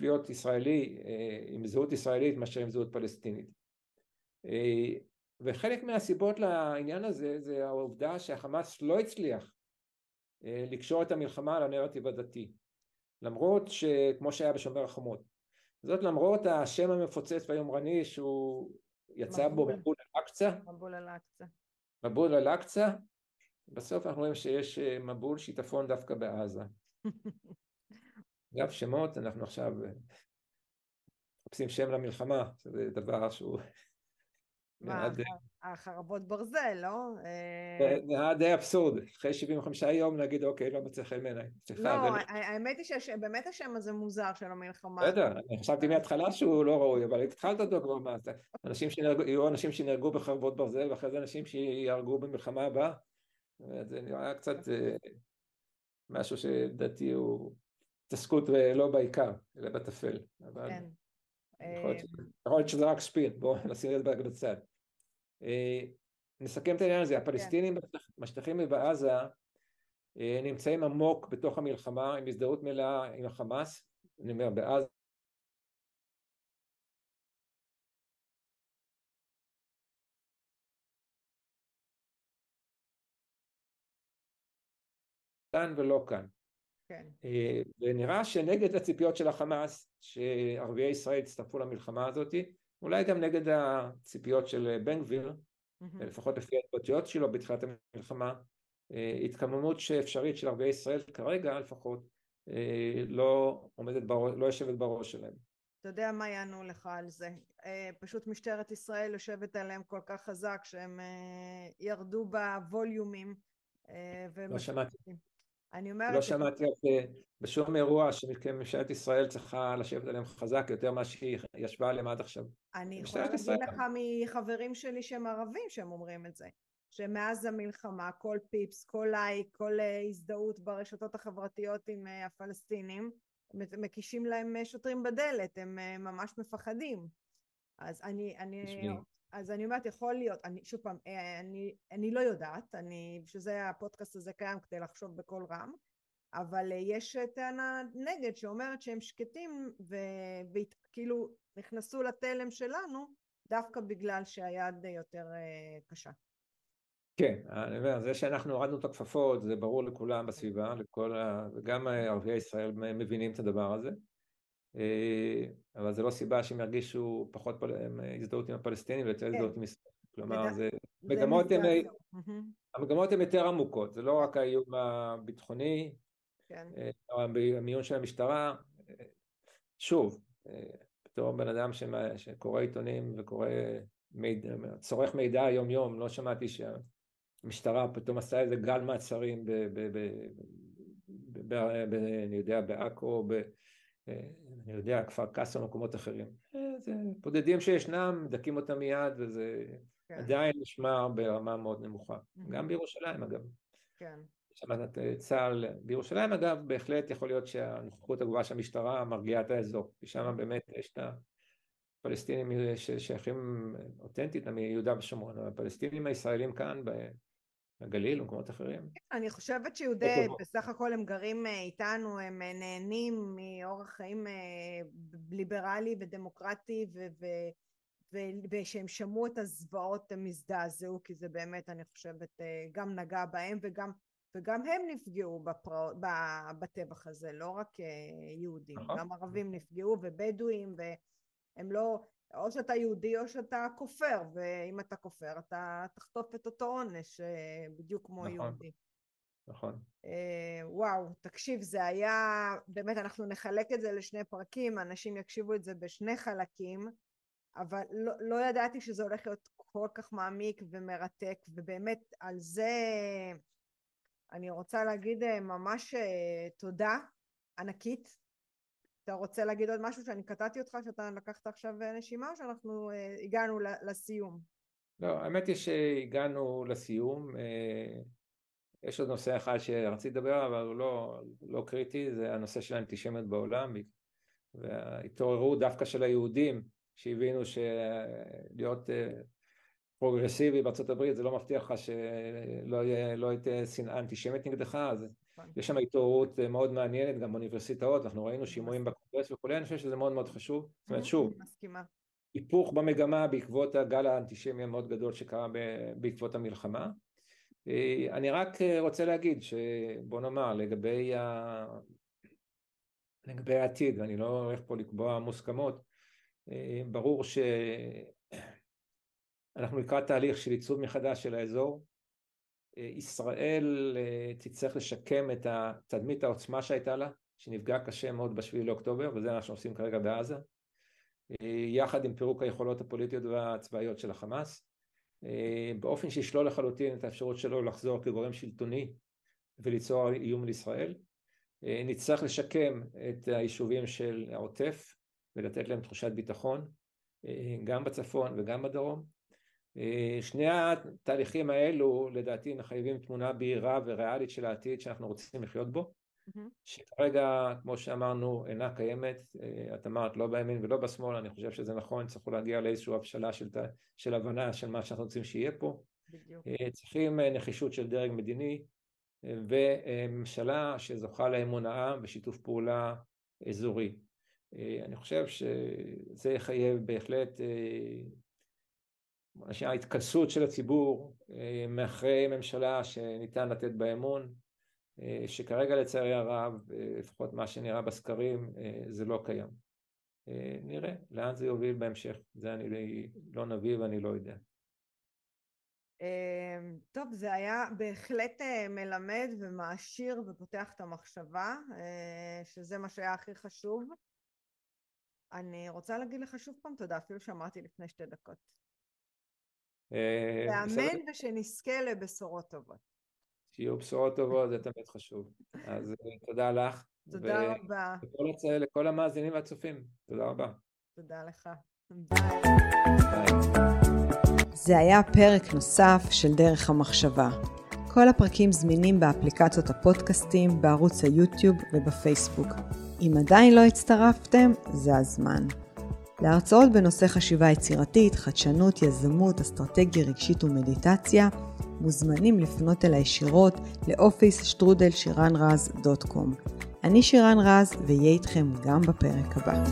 S2: להיות ישראלי אה, עם זהות ישראלית מאשר עם זהות פלסטינית. אה, וחלק מהסיבות לעניין הזה זה העובדה שהחמאס לא הצליח אה, לקשור את המלחמה לנרטיב הדתי למרות שכמו שהיה בשומר החומות זאת למרות השם המפוצץ והיומרני שהוא יצא מבול. בו מבול. אל-אקצא.
S1: מבול אל-אקצא.
S2: מבול אל-אקצא בסוף אנחנו רואים שיש אה, מבול שיטפון דווקא בעזה. אגב שמות אנחנו עכשיו אה, מחפשים שם למלחמה זה דבר שהוא
S1: מה, החרבות ברזל, לא?
S2: אה, זה היה די אבסורד, אחרי 75 יום להגיד אוקיי, לא מצא חן בעיניי.
S1: לא, האמת היא שבאמת השם הזה מוזר של המלחמה.
S2: בסדר, אני חשבתי מההתחלה שהוא לא ראוי, אבל התחלת אותו כבר, מה, אנשים שנהרגו, יהיו אנשים שנהרגו בחרבות ברזל, ואחרי זה אנשים שיהרגו במלחמה הבאה. זה נראה קצת אה, משהו שלדעתי הוא התעסקות לא בעיקר, אלא בטפל. כן. יכול להיות שזה רק ספין, בואו נשים את זה בצד. אה, נסכם את העניין הזה, הפלסטינים כן. בשטחים ובעזה אה, נמצאים עמוק בתוך המלחמה עם הזדהות מלאה עם החמאס, אני אומר בעזה כאן ולא כאן. כן. אה, ונראה שנגד הציפיות של החמאס שערביי ישראל יצטרפו למלחמה הזאת, אולי גם נגד הציפיות של בן גביר, mm-hmm. לפחות לפי ההתבטאויות שלו בתחילת המלחמה, התקממות שאפשרית של ערביי ישראל כרגע לפחות לא עומדת בראש, לא יושבת בראש שלהם.
S1: אתה יודע מה יענו לך על זה. פשוט משטרת ישראל יושבת עליהם כל כך חזק שהם ירדו בווליומים.
S2: לא שמעתי.
S1: אני אומרת...
S2: לא שמעתי על זה בשום אירוע שממשלת ישראל צריכה לשבת עליהם חזק יותר ממה שהיא ישבה עליהם עד עכשיו.
S1: אני יכולה להגיד ישראל... לך מחברים שלי שהם ערבים שהם אומרים את זה. שמאז המלחמה כל פיפס, כל לייק, כל אה, הזדהות ברשתות החברתיות עם אה, הפלסטינים, מקישים להם אה, שוטרים בדלת, הם ממש מפחדים. אז אני, אני, אז אני אומרת, יכול להיות, אני, שוב פעם, אני, אני לא יודעת, אני, בשביל זה הפודקאסט הזה קיים כדי לחשוב בקול רם, אבל יש טענה נגד שאומרת שהם שקטים וכאילו נכנסו לתלם שלנו דווקא בגלל שהיד יותר קשה.
S2: כן, אני אומר, זה שאנחנו הורדנו את הכפפות זה ברור לכולם בסביבה, לכל ה... וגם ערביי ישראל מבינים את הדבר הזה, אה, אבל זה לא סיבה שהם ירגישו פחות פל... הזדהות עם הפלסטינים ויותר כן. הזדהות עם ישראל, כלומר זה... מגמות הן... המגמות הן יותר עמוקות, זה לא רק האיום הביטחוני, כן. אה, או המיון של המשטרה, שוב, אה, בתור בן אדם שקורא עיתונים וקורא מידע, צורך מידע יום יום, לא שמעתי שה... המשטרה פתאום עשה איזה גל מעצרים, ב, ב, ב, ב, ב, ב, אני יודע, בעכו, אני יודע, כפר קאסם ומקומות אחרים. זה בודדים שישנם, מדכאים אותם מיד, וזה כן. עדיין נשמר ברמה מאוד נמוכה. Mm-hmm. גם בירושלים אגב. כן. שמעת את צה"ל בירושלים אגב, בהחלט יכול להיות שהנוכחות הגבוהה של המשטרה מרגיעה את האזור, כי שם באמת יש את הפלסטינים ששייכים אותנטית מיהודה ושומרון, הפלסטינים הישראלים כאן בגליל ומקומות אחרים.
S1: אני חושבת שיהודי בסך הכל הם גרים אה, איתנו, הם אה, נהנים מאורח חיים אה, ליברלי ודמוקרטי ושהם שמעו את הזוועות הם הזדעזעו כי זה באמת אני חושבת גם נגע בהם וגם וגם הם נפגעו בפרע, בטבח הזה, לא רק יהודים, נכון. גם ערבים נפגעו ובדואים והם לא, או שאתה יהודי או שאתה כופר, ואם אתה כופר אתה תחטוף את אותו עונש אה, בדיוק כמו נכון, יהודי.
S2: נכון.
S1: אה, וואו, תקשיב, זה היה, באמת אנחנו נחלק את זה לשני פרקים, אנשים יקשיבו את זה בשני חלקים, אבל לא, לא ידעתי שזה הולך להיות כל כך מעמיק ומרתק, ובאמת על זה אני רוצה להגיד אה, ממש תודה ענקית אתה רוצה להגיד עוד משהו שאני קטעתי אותך, שאתה לקחת עכשיו נשימה, או שאנחנו uh, הגענו לסיום?
S2: לא, האמת היא שהגענו לסיום. אה, יש עוד נושא אחד שרציתי לדבר עליו, אבל הוא לא, לא קריטי, זה הנושא של האנטישמיות בעולם, וההתעוררות דווקא של היהודים, שהבינו שלהיות פרוגרסיבי בארצות הברית זה לא מבטיח לך שלא יהיה, לא תהיה שנאה אנטישמית נגדך, אז נכון. יש שם התעוררות אה, מאוד מעניינת גם באוניברסיטאות, אנחנו ראינו שימועים בקונגרס וכולי, אני חושב שזה מאוד מאוד חשוב. זאת אומרת, שוב, היפוך במגמה בעקבות הגל האנטישמי המאוד גדול שקרה בעקבות המלחמה. אה, אני רק אה, רוצה להגיד שבוא נאמר לגבי, ה... לגבי העתיד, ואני לא הולך פה לקבוע מוסכמות, ברור שאנחנו לקראת תהליך של עיצוב מחדש של האזור, ישראל אה, תצטרך לשקם את תדמית העוצמה שהייתה לה, שנפגעה קשה מאוד בשביעי לאוקטובר, וזה מה שאנחנו עושים כרגע בעזה, אה, יחד עם פירוק היכולות הפוליטיות והצבאיות של החמאס, אה, באופן שישלול לחלוטין את האפשרות שלו לחזור כגורם שלטוני וליצור איום לישראל. נצטרך לשקם את היישובים של העוטף ולתת להם תחושת ביטחון, גם בצפון וגם בדרום. אה, שני התהליכים האלו לדעתי מחייבים תמונה בהירה וריאלית של העתיד שאנחנו רוצים לחיות בו. שכרגע כמו שאמרנו אינה קיימת, אה, את אמרת לא בימין ולא בשמאל, אני חושב שזה נכון, צריכו להגיע לאיזושהי הבשלה של, של הבנה של מה שאנחנו רוצים שיהיה פה, בדיוק. אה, צריכים נחישות של דרג מדיני וממשלה שזוכה לאמון העם ושיתוף פעולה אזורי. אני חושב שזה יחייב בהחלט ההתכנסות של הציבור אה, מאחרי ממשלה שניתן לתת בה אמון, אה, שכרגע לצערי הרב, אה, לפחות מה שנראה בסקרים, זה לא קיים. נראה לאן זה יוביל בהמשך, זה אני לא נביא ואני לא יודע.
S1: טוב, זה היה בהחלט אה, מלמד ומעשיר ופותח את המחשבה, אה, שזה מה שהיה הכי חשוב. אני רוצה להגיד לך שוב פעם תודה, אפילו שאמרתי לפני שתי דקות.
S2: אה,
S1: ואמן ושנזכה לבשורות טובות.
S2: שיהיו בשורות טובות, זה תמיד חשוב. אז תודה לך.
S1: תודה רבה.
S2: לכל, לכל המאזינים והצופים, תודה רבה.
S1: תודה לך. ביי. זה היה פרק נוסף של דרך המחשבה. כל הפרקים זמינים באפליקציות הפודקאסטים, בערוץ היוטיוב ובפייסבוק. אם עדיין לא הצטרפתם, זה הזמן. להרצאות בנושא חשיבה יצירתית, חדשנות, יזמות, אסטרטגיה רגשית ומדיטציה, מוזמנים לפנות אל הישירות לאופיס שטרודל שירן רז דוט קום. אני שירן רז, ואהיה איתכם גם בפרק הבא.